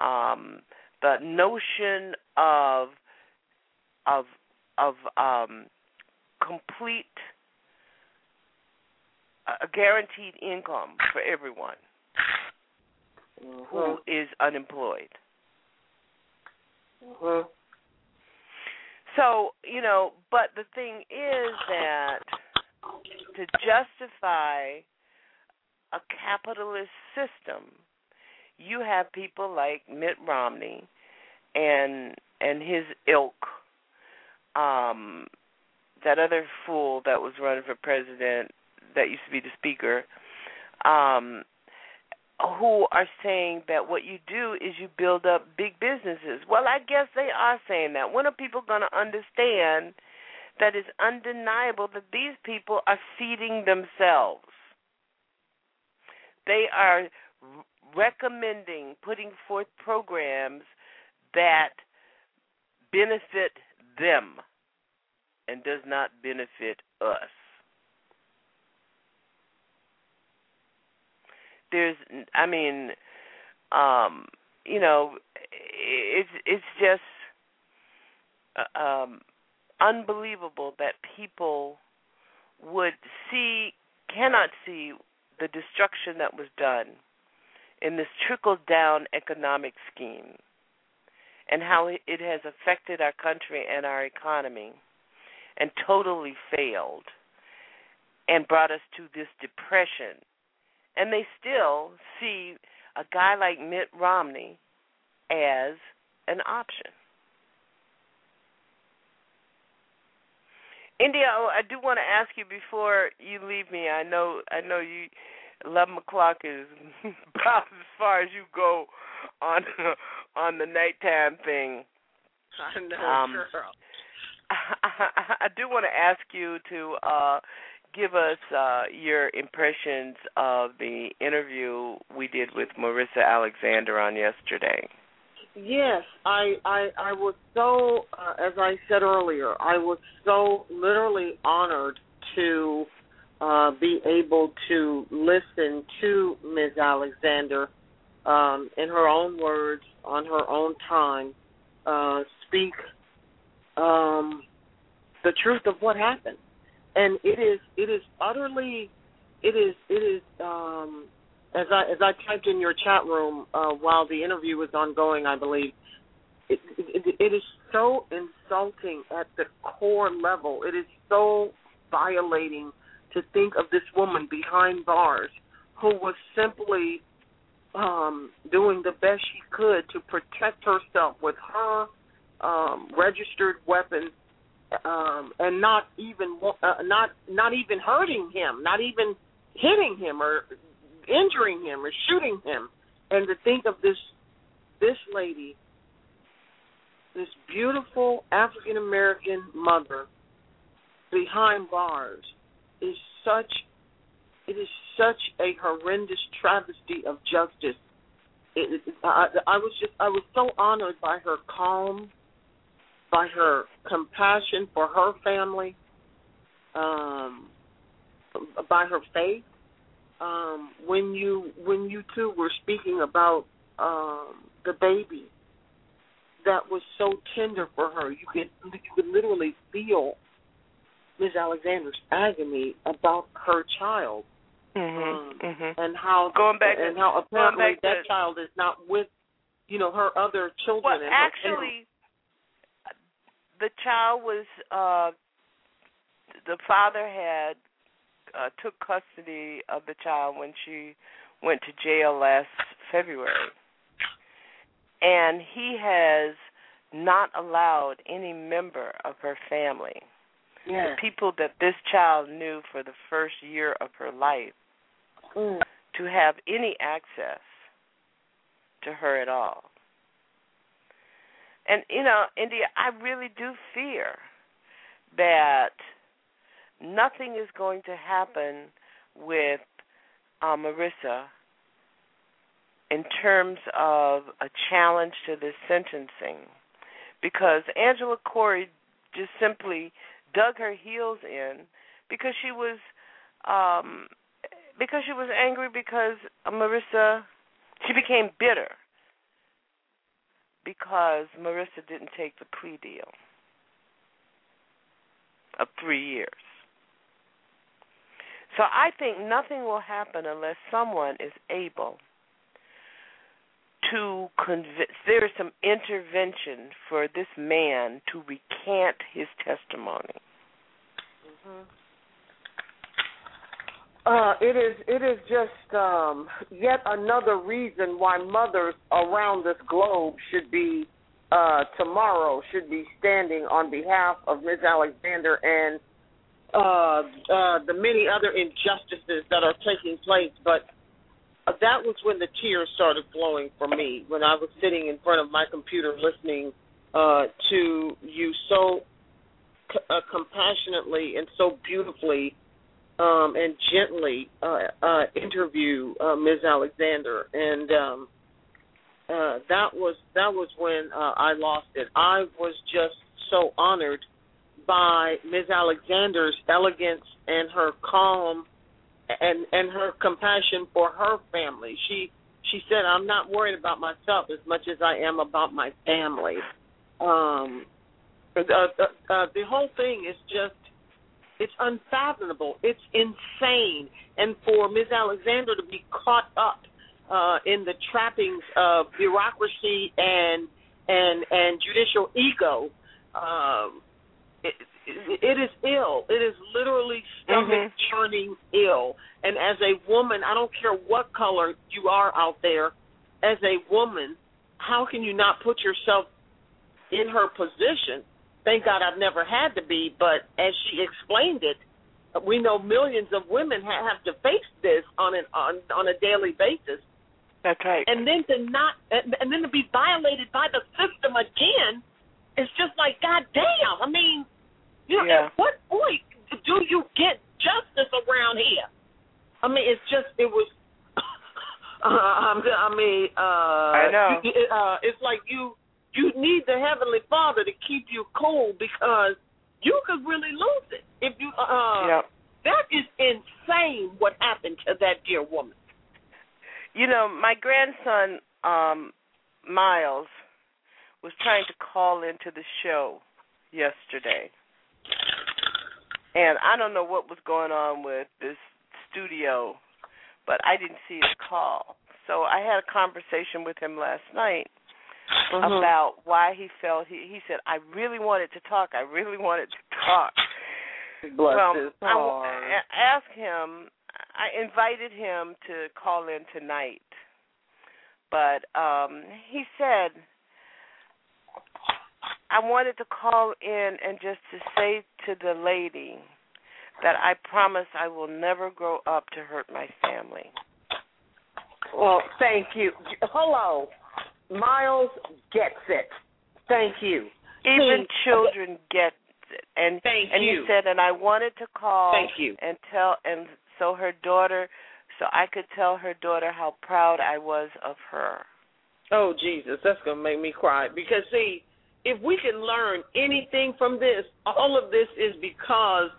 um, the notion of of of um, complete a guaranteed income for everyone mm-hmm. who is unemployed. Mm-hmm. So, you know, but the thing is that to justify a capitalist system, you have people like Mitt Romney and and his ilk, um, that other fool that was running for president that used to be the speaker, um, who are saying that what you do is you build up big businesses. Well, I guess they are saying that. When are people going to understand that it's undeniable that these people are feeding themselves? They are recommending putting forth programs that benefit them and does not benefit us. there's I mean, um, you know, it's it's just uh, um unbelievable that people would see cannot see the destruction that was done in this trickle down economic scheme and how it has affected our country and our economy and totally failed and brought us to this depression and they still see a guy like Mitt Romney as an option. India, oh, I do want to ask you before you leave me. I know, I know you. Eleven o'clock is about as far as you go on on the nighttime thing. I know, um, girl. I, do want to ask you to uh give us uh, your impressions of the interview we did with Marissa Alexander on yesterday. Yes, I I I was so uh, as I said earlier, I was so literally honored to uh, be able to listen to Ms. Alexander um, in her own words, on her own time, uh, speak um, the truth of what happened and it is it is utterly it is it is um as I as I typed in your chat room uh, while the interview was ongoing, I believe it, it, it is so insulting at the core level. It is so violating to think of this woman behind bars who was simply um, doing the best she could to protect herself with her um, registered weapon um, and not even uh, not not even hurting him, not even hitting him or injuring him or shooting him, and to think of this this lady, this beautiful African American mother behind bars is such it is such a horrendous travesty of justice. It, I, I was just I was so honored by her calm by her compassion for her family, um, by her faith. Um, when you when you two were speaking about um, the baby, that was so tender for her. You could you could literally feel Ms. Alexander's agony about her child, mm-hmm, um, mm-hmm. and how going back and to, how apparently that to, child is not with you know her other children. Well, actually, the child was uh the father had uh took custody of the child when she went to jail last February. And he has not allowed any member of her family, yeah. the people that this child knew for the first year of her life, mm. to have any access to her at all. And you know, India, I really do fear that nothing is going to happen with uh, Marissa in terms of a challenge to this sentencing, because Angela Corey just simply dug her heels in because she was um because she was angry because Marissa she became bitter because Marissa didn't take the plea deal of three years. So I think nothing will happen unless someone is able to convince. There is some intervention for this man to recant his testimony. Mm-hmm. Uh, it is it is just um, yet another reason why mothers around this globe should be uh, tomorrow should be standing on behalf of Ms. Alexander and uh, uh, the many other injustices that are taking place. But that was when the tears started flowing for me when I was sitting in front of my computer listening uh, to you so c- compassionately and so beautifully um, and gently uh, uh, interview uh, Ms. Alexander, and um, uh, that was that was when uh, I lost it. I was just so honored by Ms. Alexander's elegance and her calm and and her compassion for her family. She she said, "I'm not worried about myself as much as I am about my family." Um, uh, uh, uh, the whole thing is just it's unfathomable. It's insane. And for Ms. Alexander to be caught up uh, in the trappings of bureaucracy and and and judicial ego, um, it, it is ill. It is literally stomach churning ill. And as a woman, I don't care what color you are out there, as a woman, how can you not put yourself in her position? Thank God I've never had to be, but as she explained it, we know millions of women ha- have to face this on an on on a daily basis. That's right. And then to not and, and then to be violated by the system again, it's just like God damn. I mean, you know, Yeah. at what point do you get justice around here? I mean, it's just it was. Uh, I mean, uh, I know. Uh, it's like you you need the heavenly Father to keep you cool because you could really lose it if you. Uh, Yep. That is insane. What happened to that dear woman? You know, my grandson um Miles was trying to call into the show yesterday. And I don't know what was going on with this studio, but I didn't see his call. So I had a conversation with him last night Mhm. about why he felt he he said I really wanted to talk. I really wanted to talk. Bless well, his heart. I asked him. I invited him to call in tonight, but um he said I wanted to call in and just to say to the lady that I promise I will never grow up to hurt my family. Well, thank you. Hello, Miles gets it. Thank you. Even See, children get it. And Thank and you. he said and I wanted to call Thank you. and tell and so her daughter so I could tell her daughter how proud I was of her. Oh Jesus, that's gonna make me cry. Because see, if we can learn anything from this, all of this is because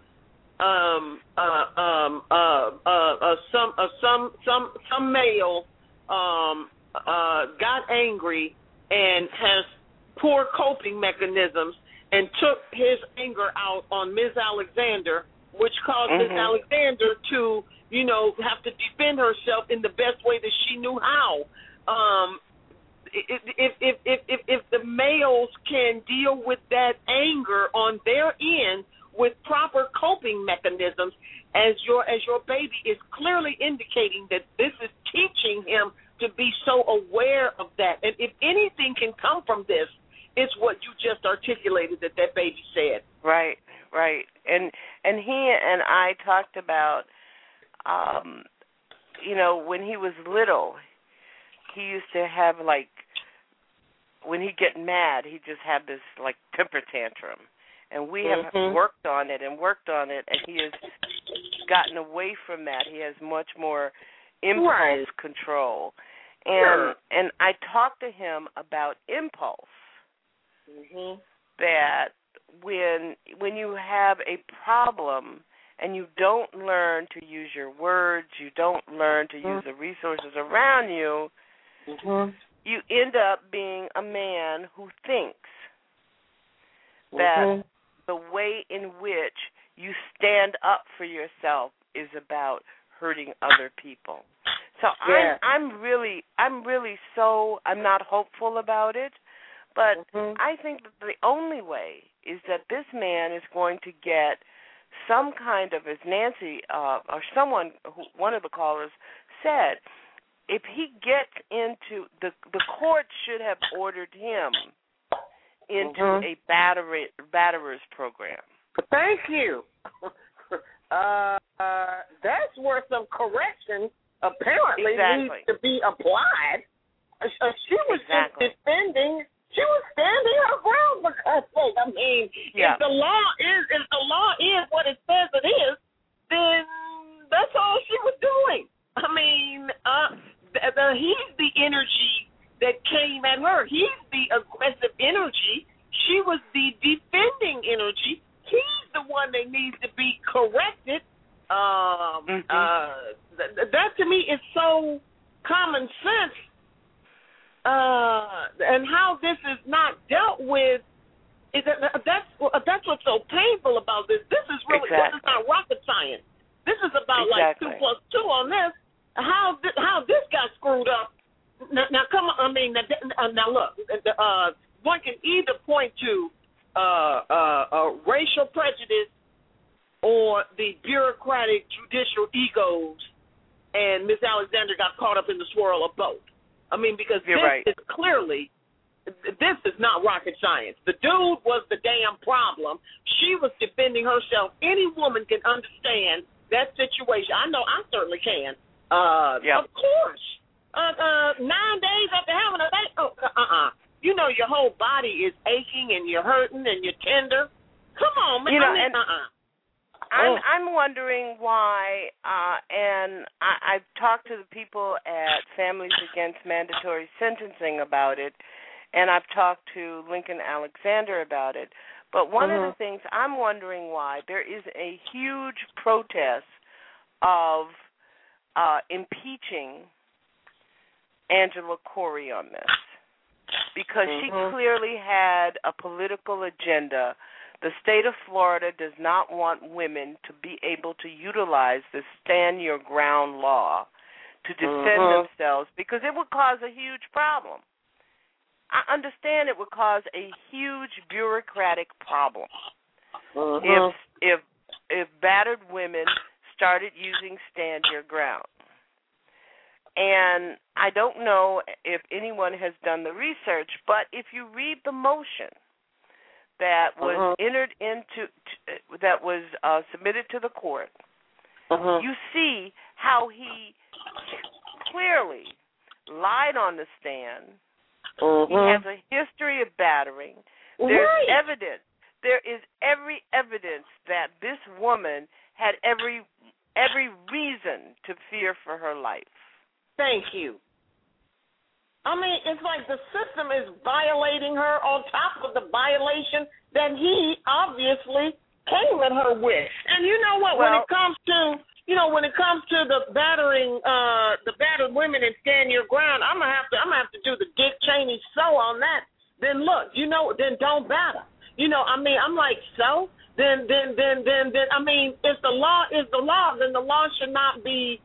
um uh um uh uh, uh some uh, some some some male um uh got angry and has poor coping mechanisms and took his anger out on Ms. Alexander, which caused Ms. Mhm. Alexander to, you know, have to defend herself in the best way that she knew how. Um if if if if, if the males can deal with that anger on their end with proper coping mechanisms as your as your baby is clearly indicating that this is teaching him to be so aware of that and if anything can come from this it's what you just articulated that that baby said Right, right. And and he and I talked about um you know, when he was little, he used to have like when he get mad, he just had this like temper tantrum. And we have Mhm. worked on it and worked on it and he has gotten away from that. He has much more impulse Right. control. And Sure. and I talked to him about impulse mhm that when when you have a problem and you don't learn to use your words, you don't learn to use the resources around you, mhm you end up being a man who thinks that Mhm. the way in which you stand up for yourself is about hurting other people. So Yeah. I'm I'm really I'm really so I'm not hopeful about it, but Mhm. I think that the only way is that this man is going to get some kind of as Nancy uh or someone who one of the callers said if he gets into the the court should have ordered him into Mhm. a battery batterers program. Thank you. uh, uh, that's where some correction apparently Exactly. needs to be applied. Uh, uh, she was Exactly. just defending. She was standing her ground for God's sake. I mean, Yeah. if the law is if the law is what it says it is, then that's all she was doing. I mean, uh, the, the, he's the energy that came at her. He's the aggressive energy. She was the defending energy. He's the one that needs to be corrected. Um, Mhm. uh, th- that to me is so common sense. Uh, and how this is not dealt with is that that's that's what's so painful about this. This is really this is not rocket science. This is about like two plus two on this. How thi- how this got screwed up? Now, now come on. I mean, now, uh, now look. Uh, one can either point to uh, uh, uh, racial prejudice or the bureaucratic judicial egos, and Miss Alexander got caught up in the swirl of both. I mean, because You're this right. is clearly this is not rocket science. The dude was the damn problem. She was defending herself. Any woman can understand that situation. I know I certainly can. Uh, Yeah. Of course. Uh, uh, nine days after having a baby. Oh, uh-uh. You know your whole body is aching and you're hurting and you're tender. Come on, man. You know, I mean, and- uh-uh. I'm Oh. I'm wondering why, uh, and I, I've talked to the people at Families Against Mandatory Sentencing about it, and I've talked to Lincoln Alexander about it. But one of Mhm. the things I'm wondering why there is a huge protest of uh, impeaching Angela Corey on this because she Mhm. clearly had a political agenda. The state of Florida does not want women to be able to utilize the stand your ground law to defend Mhm. themselves because it would cause a huge problem. I understand it would cause a huge bureaucratic problem Mhm. if if if battered women started using stand your ground. And I don't know if anyone has done the research, but if you read the motion that was Mhm. entered into t- that was uh, submitted to the court, Mhm. you see how he clearly lied on the stand. He Mhm. has a history of battering. There's Right. evidence. There is every evidence that this woman had every every reason to fear for her life. Thank you. I mean, it's like the system is violating her on top of the violation that he obviously came at her with. And you know what? when it comes to you know, when it comes to the battering uh the battered women and stand your ground, I'm gonna have to I'm gonna have to do the Dick Cheney so on that. Then look, you know, then don't batter. You know, I mean, I'm like, so then then then then then I mean, if the law is the law, then the law should not be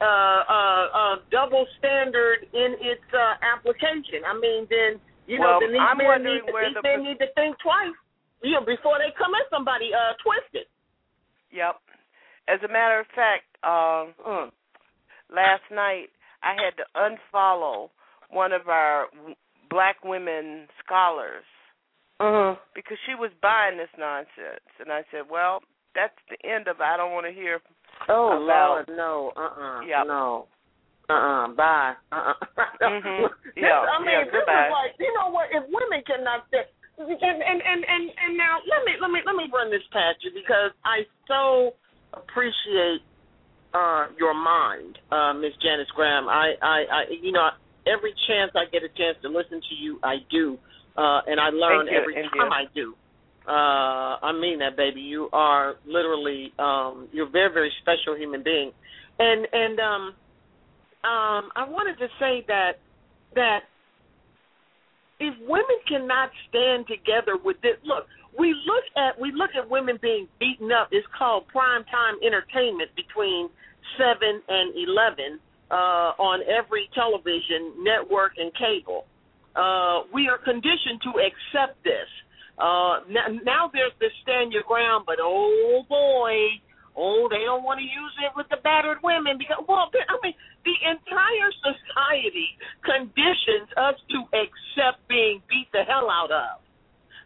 uh, uh, uh, double standard in its uh, application. I mean, then you know, then these I'm men need, where these the- men need to think twice, you know, before they come at somebody uh, twisted. Yep. As a matter of fact, um, Mm. last night I had to unfollow one of our black women scholars Mm-hmm. because she was buying this nonsense, and I said, "Well, that's the end of it. I don't want to hear." Oh about, Lord, no, uh, uh Yep. no, uh, uh bye, uh, uh Mhm. Yeah, I mean, yeah, this goodbye. is like, you know what? If women cannot, and and and and and now let me let me let me run this past you because I so appreciate uh your mind, uh, Miss Janice Graham. I, I, I, you know, every chance I get a chance to listen to you, I do, uh, and I learn every time. I do. Uh, I mean that, baby. You are literally, um, you're a very, very special human being, and and um, um, I wanted to say that that if women cannot stand together with this, look, we look at we look at women being beaten up. It's called prime time entertainment between seven and eleven uh, on every television network and cable. Uh, we are conditioned to accept this. Uh, now, now there's this stand your ground, but oh boy, oh they don't want to use it with the battered women because well, I mean the entire society conditions us to accept being beat the hell out of.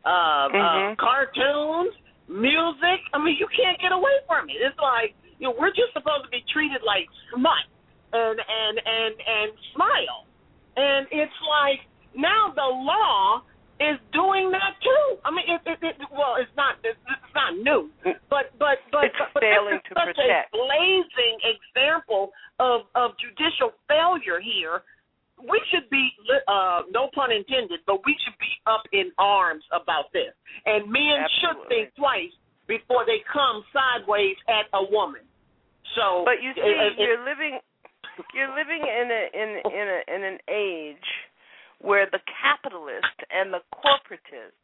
Uh, Mm-hmm. uh, cartoons, music. I mean, you can't get away from it. It's like you know we're just supposed to be treated like smut and and and and smile, and it's like now the law is doing that too. I mean, it, it, it well, it's not it's, it's not new, but but but It's but failing this is such protect. a blazing example of of judicial failure here. We should be, uh, no pun intended, but we should be up in arms about this. And men should think twice before they come sideways at a woman. So, But you see, it- it- you're living you're living in a in in a in an age where the capitalists and the corporatists,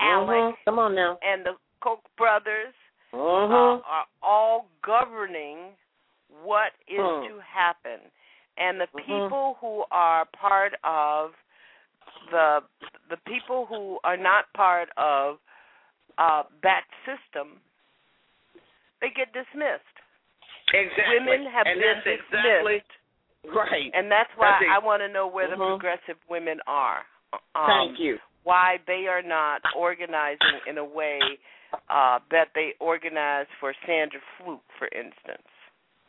ALEC, come on now, and the Koch brothers uh-huh. uh, are all governing what is Hmm. to happen, and the Mhm. people who are part of the the people who are not part of uh, that system, they get dismissed. Exactly. Women have and been that's dismissed. exactly right. And that's why That's. I want to know where the Mhm. progressive women are. Um, Thank you. Why they are not organizing in a way uh, that they organize for Sandra Fluke, for instance,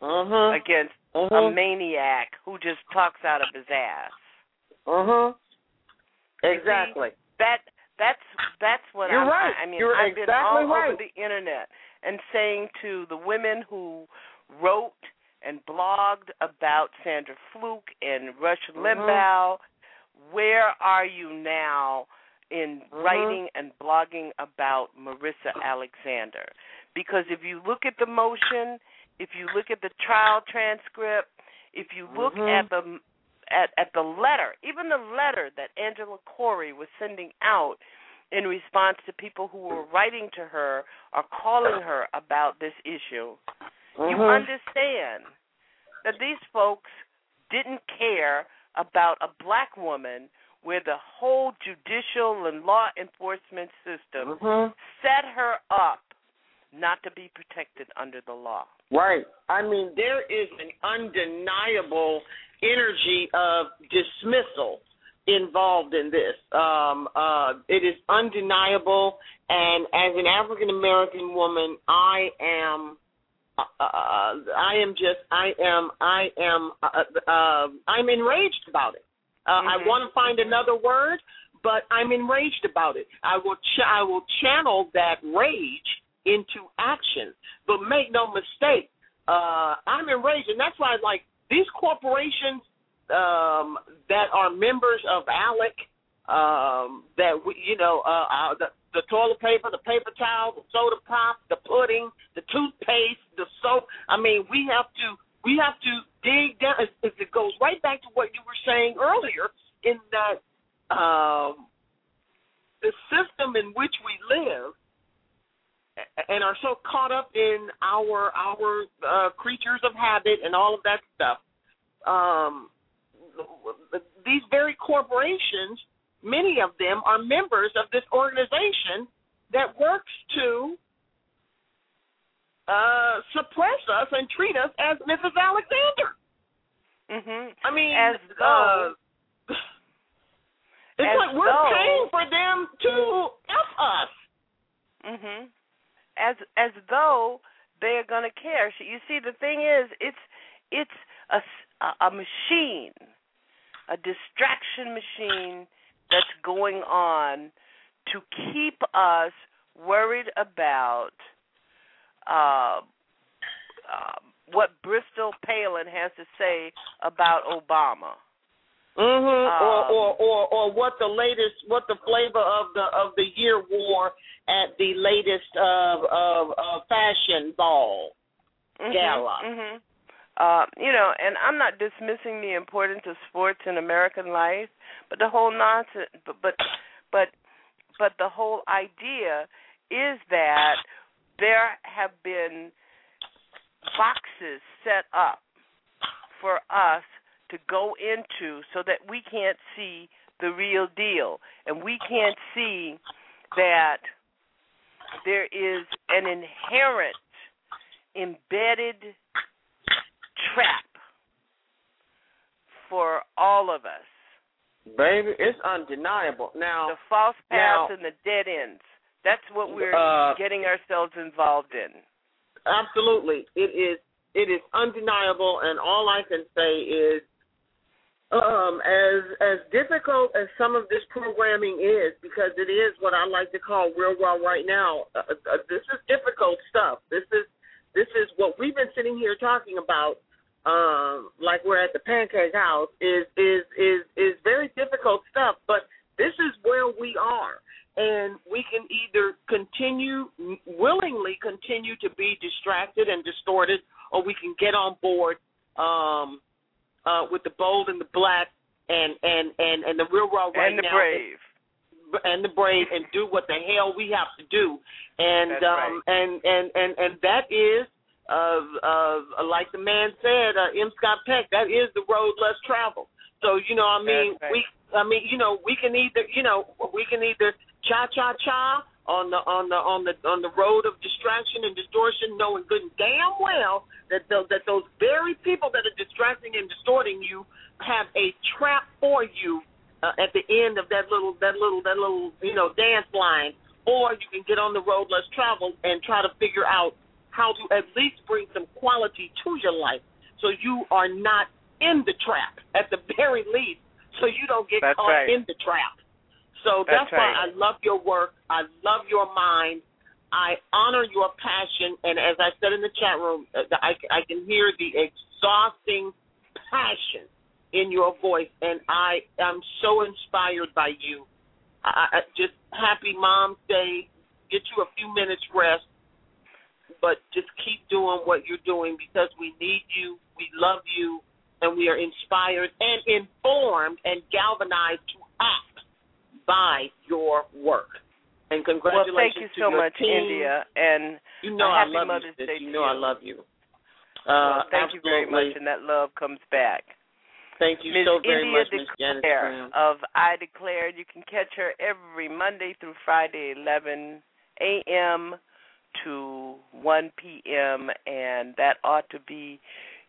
Uh-huh. against a Mhm. maniac who just talks out of his ass. Uh-huh. Exactly. That that's that's what You're I'm. right. I mean, You're I've been exactly all right. over the internet and saying to the women who wrote and blogged about Sandra Fluke and Rush Mhm. Limbaugh, where are you now in Mhm. writing and blogging about Marissa Alexander? Because if you look at the motion, if you look at the trial transcript, if you look Mhm. at the at at the letter, even the letter that Angela Corey was sending out in response to people who were writing to her or calling her about this issue, you Mhm. understand that these folks didn't care about a black woman where the whole judicial and law enforcement system Mhm. set her up not to be protected under the law. Right. I mean, there is an undeniable energy of dismissal involved in this. Um, uh, it is undeniable, and as an African American woman, I am. Uh, I am just. I am. I am. Uh, uh, I'm enraged about it. Uh, I Mhm. want to find another word, but I'm enraged about it. I will. Ch- I will channel that rage into action. But make no mistake, uh, I'm enraged, and that's why, like these corporations um, that are members of ALEC, um, that we, you know, uh, uh, the, the toilet paper, the paper towel, the soda pop, the pudding, the toothpaste, the soap. I mean, we have to we have to dig down. It, it goes right back to what you were saying earlier in that um, the system in which we live and are so caught up in our our uh, creatures of habit and all of that stuff. Um, these very corporations, many of them are members of this organization that works to uh, suppress us and treat us as Mrs. Alexander. Mhm. I mean, as though uh, it's as like we're though- paying for them to f us. Mhm. As as though they're going to care. You see, the thing is, it's it's a- a machine, a distraction machine that's going on to keep us worried about uh, uh, what Bristol Palin has to say about Obama. or, Um, or or or what the latest, what the flavor of the of the year wore at the latest uh, uh, uh, fashion ball Mhm, gala. mhm. Uh, you know, and I'm not dismissing the importance of sports in American life, but the whole nonsense, but but but, but the whole idea is that there have been boxes set up for us to go into so that we can't see the real deal. And we can't see that there is an inherent embedded trap for all of us. Baby, it's undeniable. Now the false paths now, and the dead ends. That's what we're uh, getting ourselves involved in. Absolutely. It is it is undeniable and all I can say is um, as as difficult as some of this programming is, because it is what I like to call real world right now. Uh, uh, this is difficult stuff. This is this is what we've been sitting here talking about, um, like we're at the Pancake House. Is is is is very difficult stuff. But this is where we are, and we can either continue willingly continue to be distracted and distorted, or we can get on board. Um, uh, with the bold and the black and and and and the real raw right and the now. brave. And the brave and do what the hell we have to do, and That's um right. and and and and that is of of like the man said, uh, M. Scott Peck, that is the road less traveled. So you know, I mean, right. we, I mean, you know, we can either, you know, we can either cha cha cha on the on the on the on the road of distraction and distortion, knowing good and damn well that the, that those very people that are distracting and distorting you have a trap for you uh, at the end of that little that little that little you know dance line, or you can get on the road less traveled and try to figure out how to at least bring some quality to your life, so you are not in the trap at the very least, so you don't get That's caught right. in the trap. So That's that's, why. I love your work. I love your mind. I honor your passion, and as I said in the chat room, uh, I, I can hear the exhausting passion in your voice, and I am so inspired by you. I, I just happy Mom's Day. Get you a few minutes rest, but just keep doing what you're doing because we need you, we love you, and we are inspired and informed and galvanized to act by your work. And congratulations Well, thank you to so much, team. India, and You know I love Mother's you. Day. You know I love you. well, Uh, thank you very much, and that love comes back. Thank you Ms. so very India much, Janice Declare Graham. of I Declare. You can catch her every Monday through Friday, 11 a.m. to 1 p.m., and that ought to be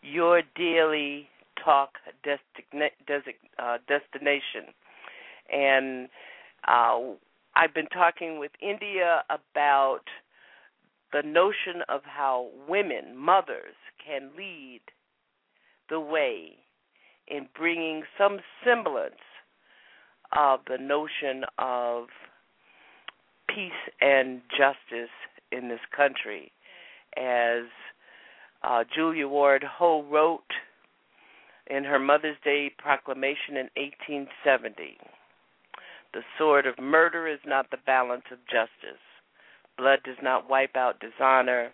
your daily talk destigna- desi- uh, destination. And uh, I've been talking with India about the notion of how women, mothers, can lead the way in bringing some semblance of the notion of peace and justice in this country. As uh, Julia Ward Howe wrote in her Mother's Day proclamation in 1870 The sword of murder is not the balance of justice. Blood does not wipe out dishonor,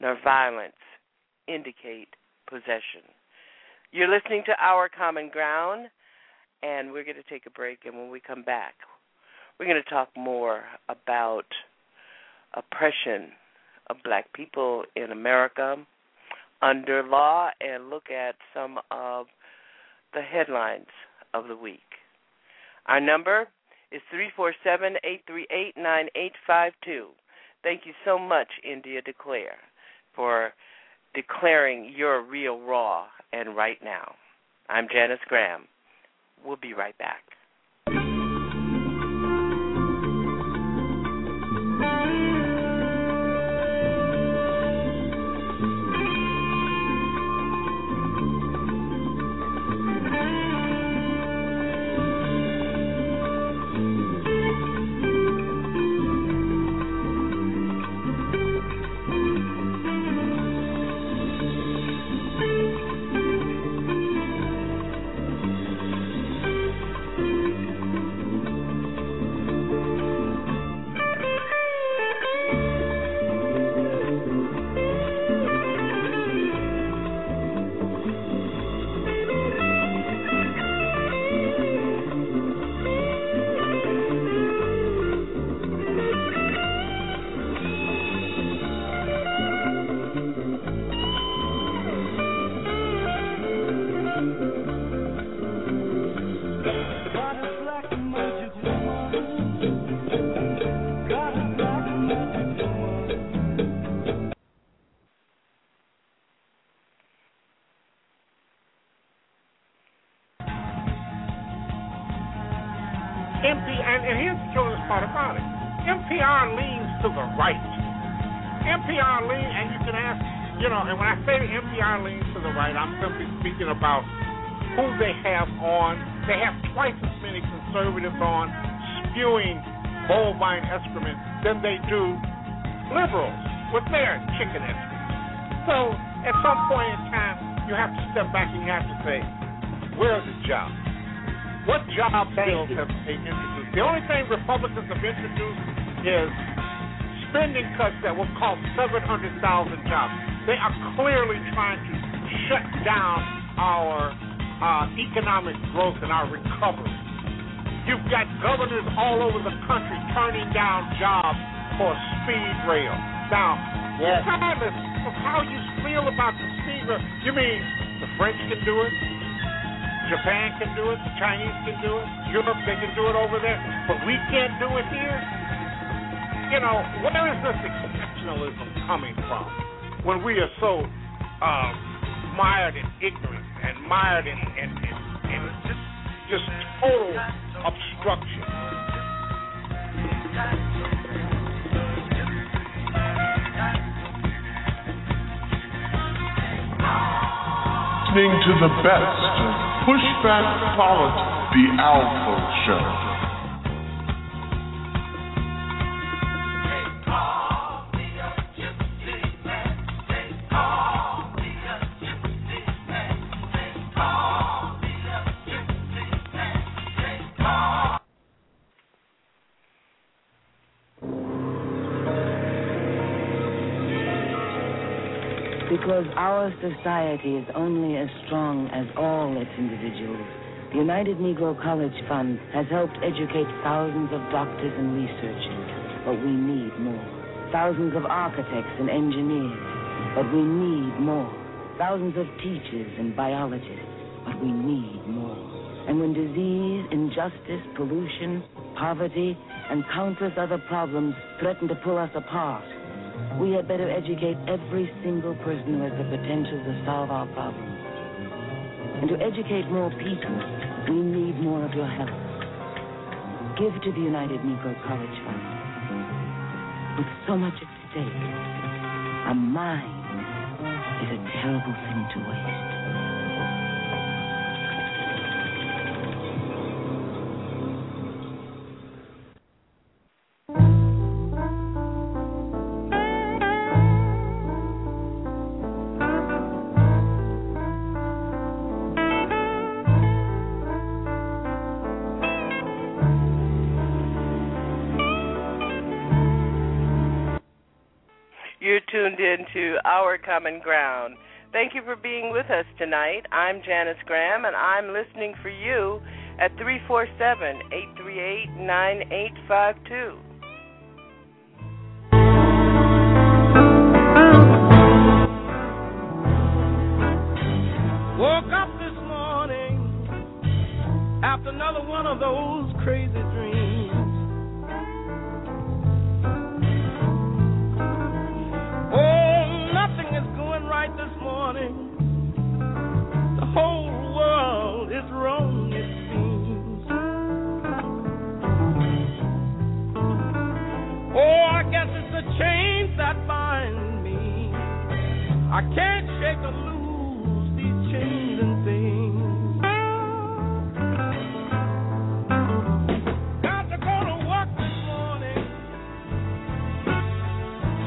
nor violence indicate possession. You're listening to Our Common Ground, and we're going to take a break. And when we come back, we're going to talk more about oppression of black people in America under law and look at some of the headlines of the week. Our number is 347 838 9852. Thank you so much, India Declare, for declaring your real raw and right now. I'm Janice Graham. We'll be right back. About who they have on. They have twice as many conservatives on spewing bovine excrement than they do liberals with their chicken excrement. So at some point in time, you have to step back and you have to say, where's the job? What job bills have they introduced? The only thing Republicans have introduced is spending cuts that will cost 700,000 jobs. They are clearly trying to shut down our uh, economic growth and our recovery. You've got governors all over the country turning down jobs for speed rail. Now, yes. regardless of how you feel about the speed rail, you mean the French can do it, Japan can do it, the Chinese can do it, Europe they can do it over there, but we can't do it here. You know, where is this exceptionalism coming from when we are so uh, mired in ignorance mired in, in, in, in just, total obstruction? Listening to the best of Pushback Politics, the Alpha Show. Because our society is only as strong as all its individuals, the United Negro College Fund has helped educate thousands of doctors and researchers, but we need more. Thousands of architects and engineers, but we need more. Thousands of teachers and biologists, but we need more. And when disease, injustice, pollution, poverty, and countless other problems threaten to pull us apart, we had better educate every single person who has the potential to solve our problems. And to educate more people, we need more of your help. Give to the United Negro College Fund. With so much at stake, a mind is a terrible thing to waste. Tuned in to Our Common Ground. Thank you for being with us tonight. I'm Janice Graham, and I'm listening for you at 347 838 9852. Woke up this morning after another one of those crazy dreams. I can't shake or lose these chains and things. Got to go to work this morning.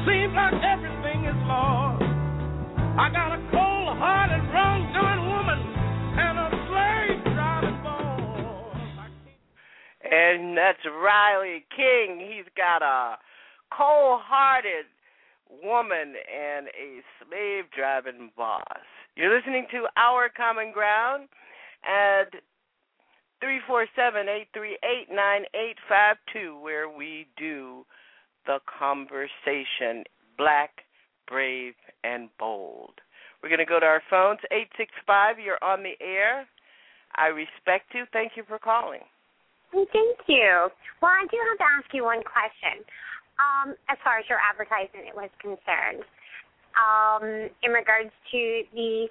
Seems like everything is lost. I got a cold-hearted, woman and a slave-driving boss. And that's Riley King. He's got a cold hearted woman and a slave driving boss. You're listening to Our Common Ground at 347 838 9852, where we do the conversation black, brave, and bold. We're going to go to our phones 865. You're on the air. I respect you. Thank you for calling. Thank you. Well, I do have to ask you one question. Um, as far as your advertisement was concerned, um, in regards to the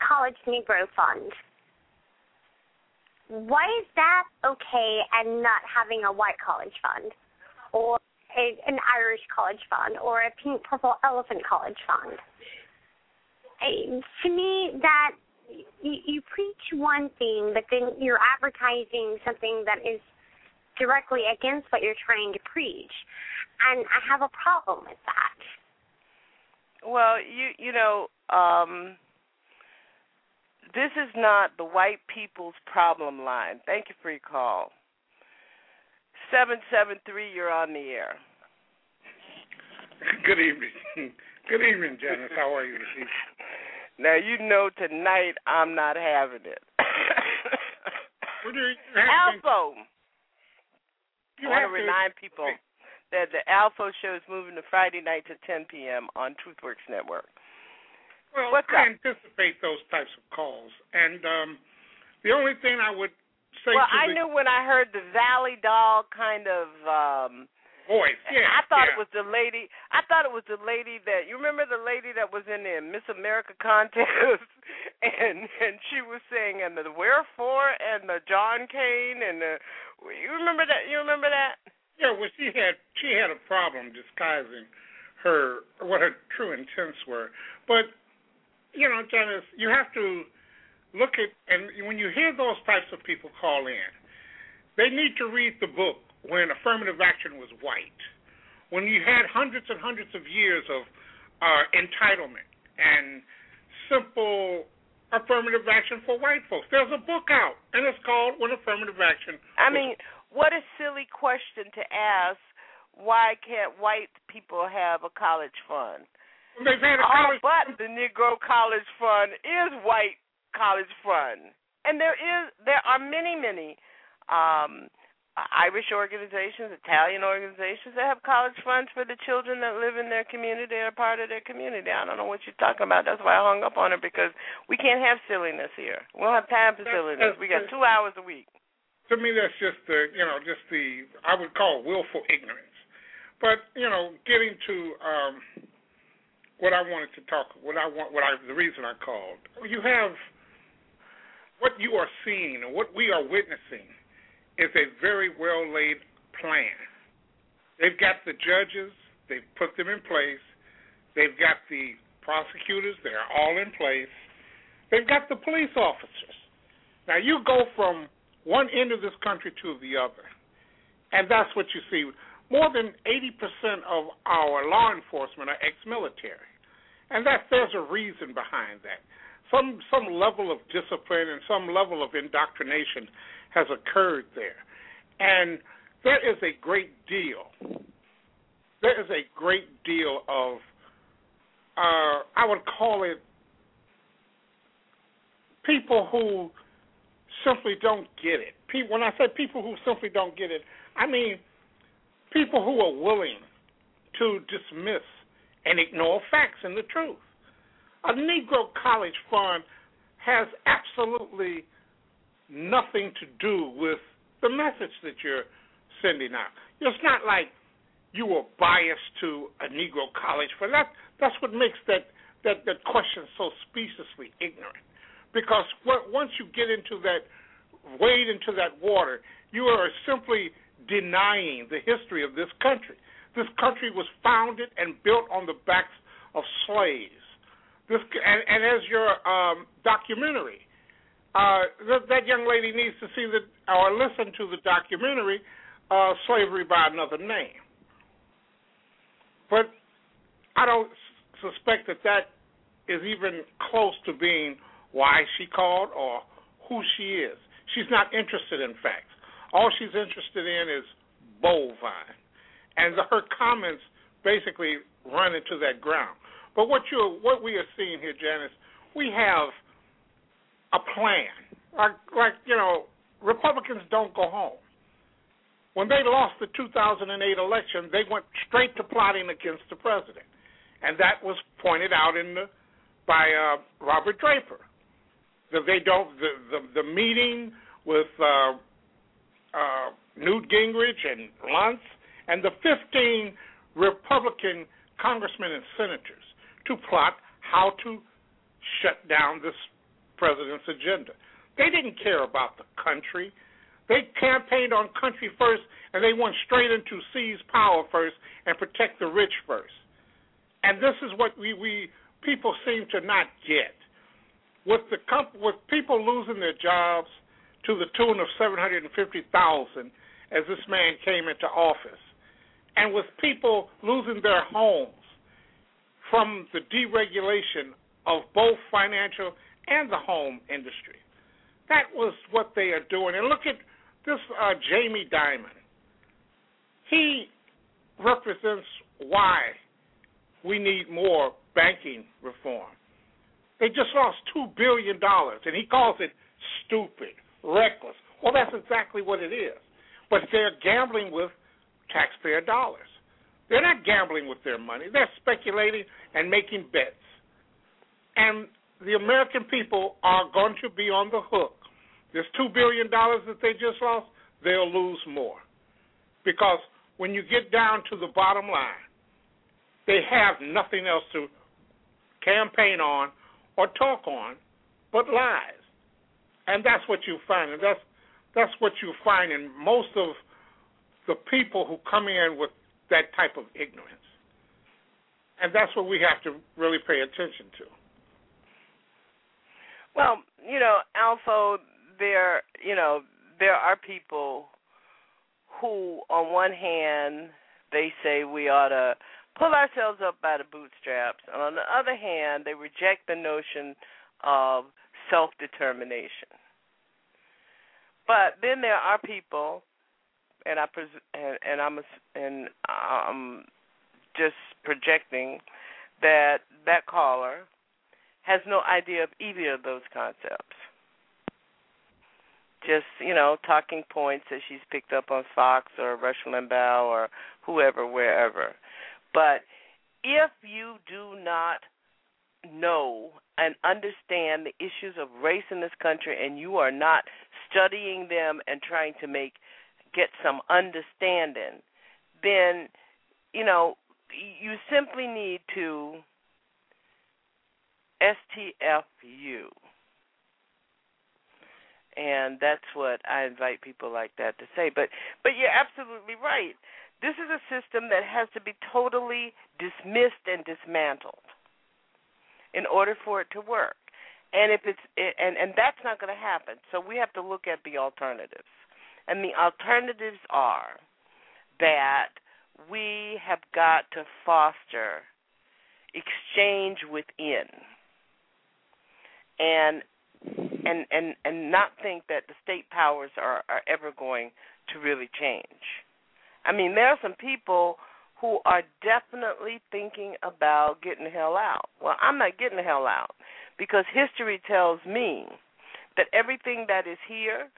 College Negro Fund, why is that okay and not having a white college fund or a, an Irish college fund or a pink purple elephant college fund? I, to me, that you, you preach one thing, but then you're advertising something that is directly against what you're trying to preach, and I have a problem with that. Well, you you know, um, this is not the white people's problem line. Thank you for your call. Seven seven three, you're on the air. Good evening. Good evening, Janice. How are you this evening? Now you know tonight I'm not having it. Alpha. You I want to remind people that the Alpha show is moving to Friday night to 10 p.m. on TruthWorks Network. Well, What's I up? anticipate those types of calls, and um, the only thing I would say well, I the knew when I heard the Valley Doll kind of um voice, yeah, I thought yeah. it was the lady. I thought it was the lady that you remember the lady that was in the Miss America contest, and and she was saying and the Wherefore and the John Kane and the you remember that? You remember that? Yeah, well, she had she had a problem disguising her what her true intents were. But you know, Janice, you have to look at and when you hear those types of people call in, they need to read the book when affirmative action was white, when you had hundreds and hundreds of years of uh, entitlement and simple affirmative action for white folks. There's a book out, and it's called When Affirmative Action. I mean, what a silly question to ask. Why can't white people have a college fund? They've had a All college but the Negro College Fund is white college fund, and there is there are many many um, Irish organizations, Italian organizations that have college funds for the children that live in their community or part of their community. I don't know what you're talking about. That's why I hung up on it because we can't have silliness here. We don't have time for silliness. We got two hours a week. to me that's just the you know just the I would call willful ignorance. But you know, getting to um, what I wanted to talk, what I want, what I the reason I called. You have what you are seeing and what we are witnessing is a very well laid plan. They've got the judges, they've put them in place. They've got the prosecutors, they're all in place. They've got the police officers. Now you go from one end of this country to the other, and that's what you see. More than 80% of our law enforcement are ex-military, and that there's a reason behind that. Some some level of discipline and some level of indoctrination has occurred there, and there is a great deal. There is a great deal of uh, I would call it people who simply don't get it. People, when I say people who simply don't get it, I mean people who are willing to dismiss and ignore facts and the truth. A Negro college fund has absolutely nothing to do with the message that you're sending out. It's not like you were biased to a Negro college fund. That that's what makes that that that question so speciously ignorant. Because once you get into that wade into that water, you are simply denying the history of this country. This country was founded and built on the backs of slaves. This and, and as your um, documentary, uh, that, that young lady needs to see that or listen to the documentary, uh, "Slavery by Another Name." But I don't suspect that that is even close to being why she called or who she is. She's not interested in facts. All she's interested in is bovine, and the, her comments basically run into that ground. But what you what we are seeing here, Janice, we have a plan. Like like you know, Republicans don't go home. When they lost the 2008 election, they went straight to plotting against the president, and that was pointed out in the by uh, Robert Draper. That they don't the the, the meeting with uh, uh, Newt Gingrich and Luntz and the 15 Republican congressmen and senators to plot how to shut down this president's agenda. They didn't care about the country. They campaigned on country first, and they went straight into seize power first and protect the rich first. And this is what we, we people seem to not get. With the comp- with people losing their jobs to the tune of seven hundred and fifty thousand as this man came into office, and with people losing their homes from the deregulation of both financial and the home industry. That was what they are doing. And look at this uh, Jamie Dimon. He represents why we need more banking reform. They just lost $2 billion, and he calls it stupid, reckless. Well, that's exactly what it is. But they're gambling with taxpayer dollars. They're not gambling with their money, they're speculating and making bets. And the American people are going to be on the hook. This $2 billion that they just lost, they'll lose more. Because when you get down to the bottom line, they have nothing else to campaign on or talk on but lies. And that's what you find. And that's that's what you find in most of the people who come in with that type of ignorance. And that's what we have to really pay attention to. Well, you know, Alpha, there, you know, there are people who, on one hand, they say we ought to pull ourselves up by the bootstraps, and on the other hand, they reject the notion of self determination. But then there are people, and I pres- and, and I'm and I'm just projecting that that caller has no idea of either of those concepts. Just you know, talking points that she's picked up on Fox or Rush Limbaugh or whoever, wherever. But if you do not know and understand the issues of race in this country and you are not studying them and trying to make get some understanding, then you know you simply need to STFU. And that's what I invite people like that to say. But but you're absolutely right. This is a system that has to be totally dismissed and dismantled in order for it to work. And if it's and and that's not going to happen. So we have to look at the alternatives. And the alternatives are that we have got to foster exchange within and and and and not think that the state powers are are ever going to really change. I mean, there are some people who are definitely thinking about getting the hell out. Well, I'm not getting the hell out because history tells me that everything that is here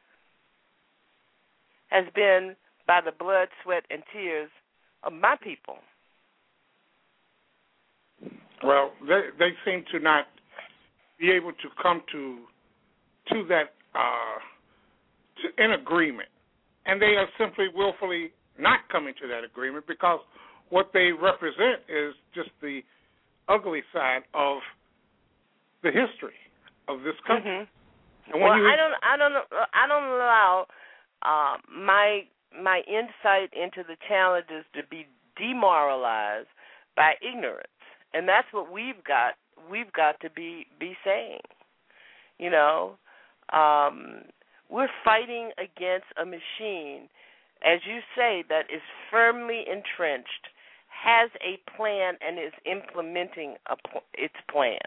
has been by the blood, sweat, and tears of my people. Well, they they seem to not be able to come to to that uh, to an agreement, and they are simply willfully not coming to that agreement because what they represent is just the ugly side of the history of this country. Mm-hmm. well, you... I don't, I don't, I don't allow uh, my my insight into the challenges to be demoralized by ignorance, and that's what we've got we've got to be be saying. You know, um, we're fighting against a machine, as you say, that is firmly entrenched, has a plan, and is implementing a, its plan.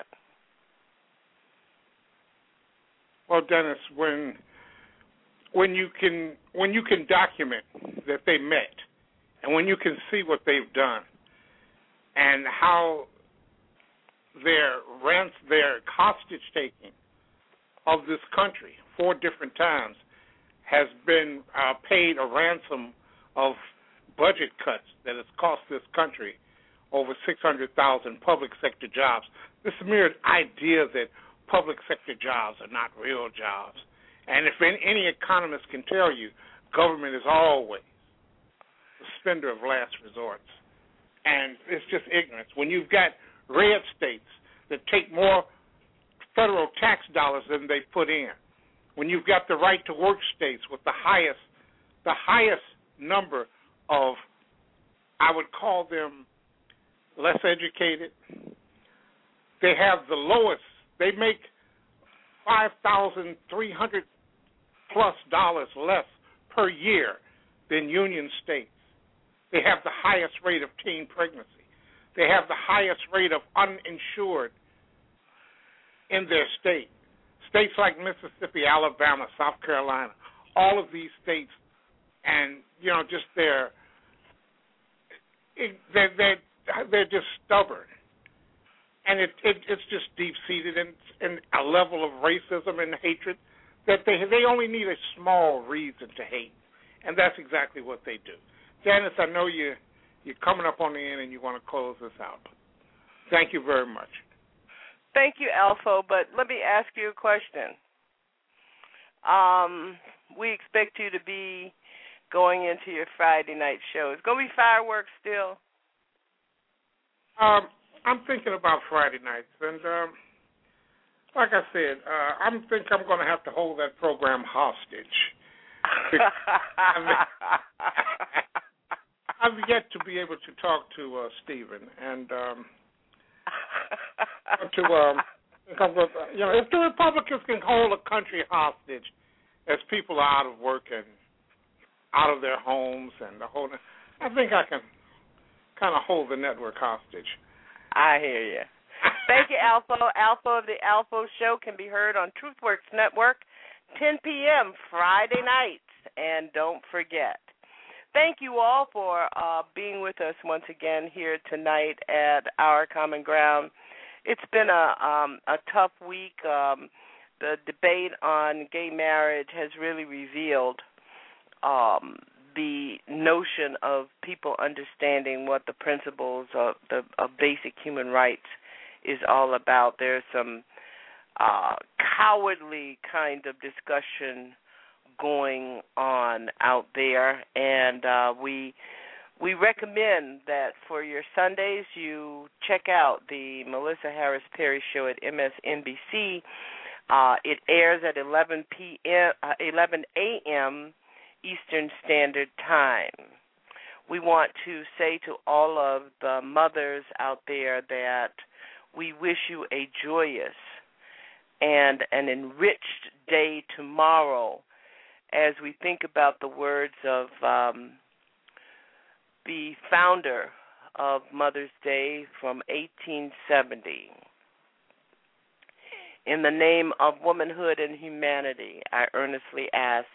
Well, Dennis, when when you can when you can document that they met, and when you can see what they've done, and how their rents, their hostage taking of this country four different times has been uh, paid a ransom of budget cuts that has cost this country over 600,000 public sector jobs. This mere idea that public sector jobs are not real jobs. And if any economist can tell you, government is always the spender of last resorts. And it's just ignorance. When you've got red states that take more federal tax dollars than they put in. when you've got the right to work states with the highest the highest number of I would call them less educated. They have the lowest. They make five thousand three hundred plus dollars less per year than union states. They have the highest rate of teen pregnancy. They have the highest rate of uninsured in their state. States like Mississippi, Alabama, South Carolina, all of these states, and you know, just they're they're they're just stubborn, and it, it it's just deep seated in in a level of racism and hatred that they they only need a small reason to hate, and that's exactly what they do. Janice, I know you you're coming up on the end and you want to close this out. Thank you very much. Thank you, Alpha. But let me ask you a question. Um, we expect you to be going into your Friday night show. It's gonna be fireworks still. Um, I'm thinking about Friday nights, and um, like I said, uh, I think I'm going to have to hold that program hostage. I've yet to be able to talk to uh, Stephen, and um, to um, you know, if the Republicans can hold a country hostage as people are out of work and out of their homes and the whole, I think I can kind of hold the network hostage. I hear you. Thank you, Alpha. Alpha of the Alpha Show can be heard on TruthWorks Network, 10 p.m. Friday nights. And don't forget, thank you all for uh, being with us once again here tonight at Our Common Ground. It's been a um, a tough week. Um, the debate on gay marriage has really revealed um, the notion of people understanding what the principles of the of basic human rights is all about. There's some uh, cowardly kind of discussion going on out there, and uh, we we recommend that for your Sundays you check out the Melissa Harris Perry show at MSNBC. Uh, it airs at 11 p.m. Uh, 11 a.m. Eastern Standard Time. We want to say to all of the mothers out there that we wish you a joyous and an enriched day tomorrow as we think about the words of um, the founder of Mother's Day from 1870. In the name of womanhood and humanity, I earnestly ask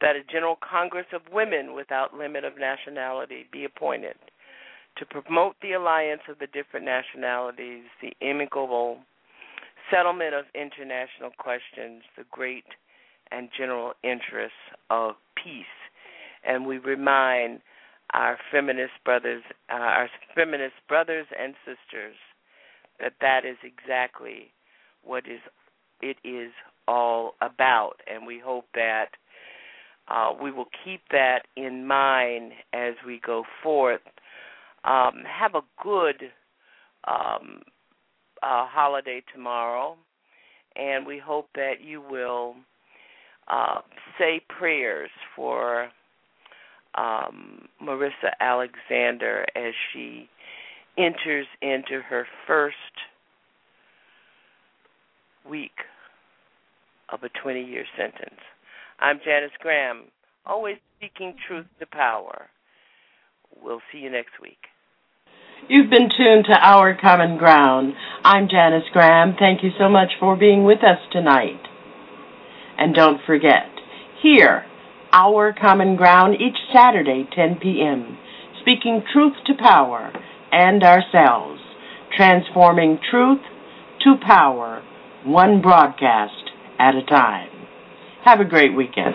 that a General Congress of Women without limit of nationality be appointed to promote the alliance of the different nationalities, the amicable settlement of international questions, the great and general interests of peace. And we remind our feminist brothers, uh, our feminist brothers and sisters, that that is exactly what is it is all about. And we hope that uh, we will keep that in mind as we go forth. Um, have a good um, uh, holiday tomorrow, and we hope that you will uh, say prayers for um, Marissa Alexander as she enters into her first week of a 20 year sentence. I'm Janice Graham, always speaking truth to power. We'll see you next week. You've been tuned to Our Common Ground. I'm Janice Graham. Thank you so much for being with us tonight. And don't forget, here, Our Common Ground each Saturday, 10 p.m., speaking truth to power and ourselves, transforming truth to power, one broadcast at a time. Have a great weekend.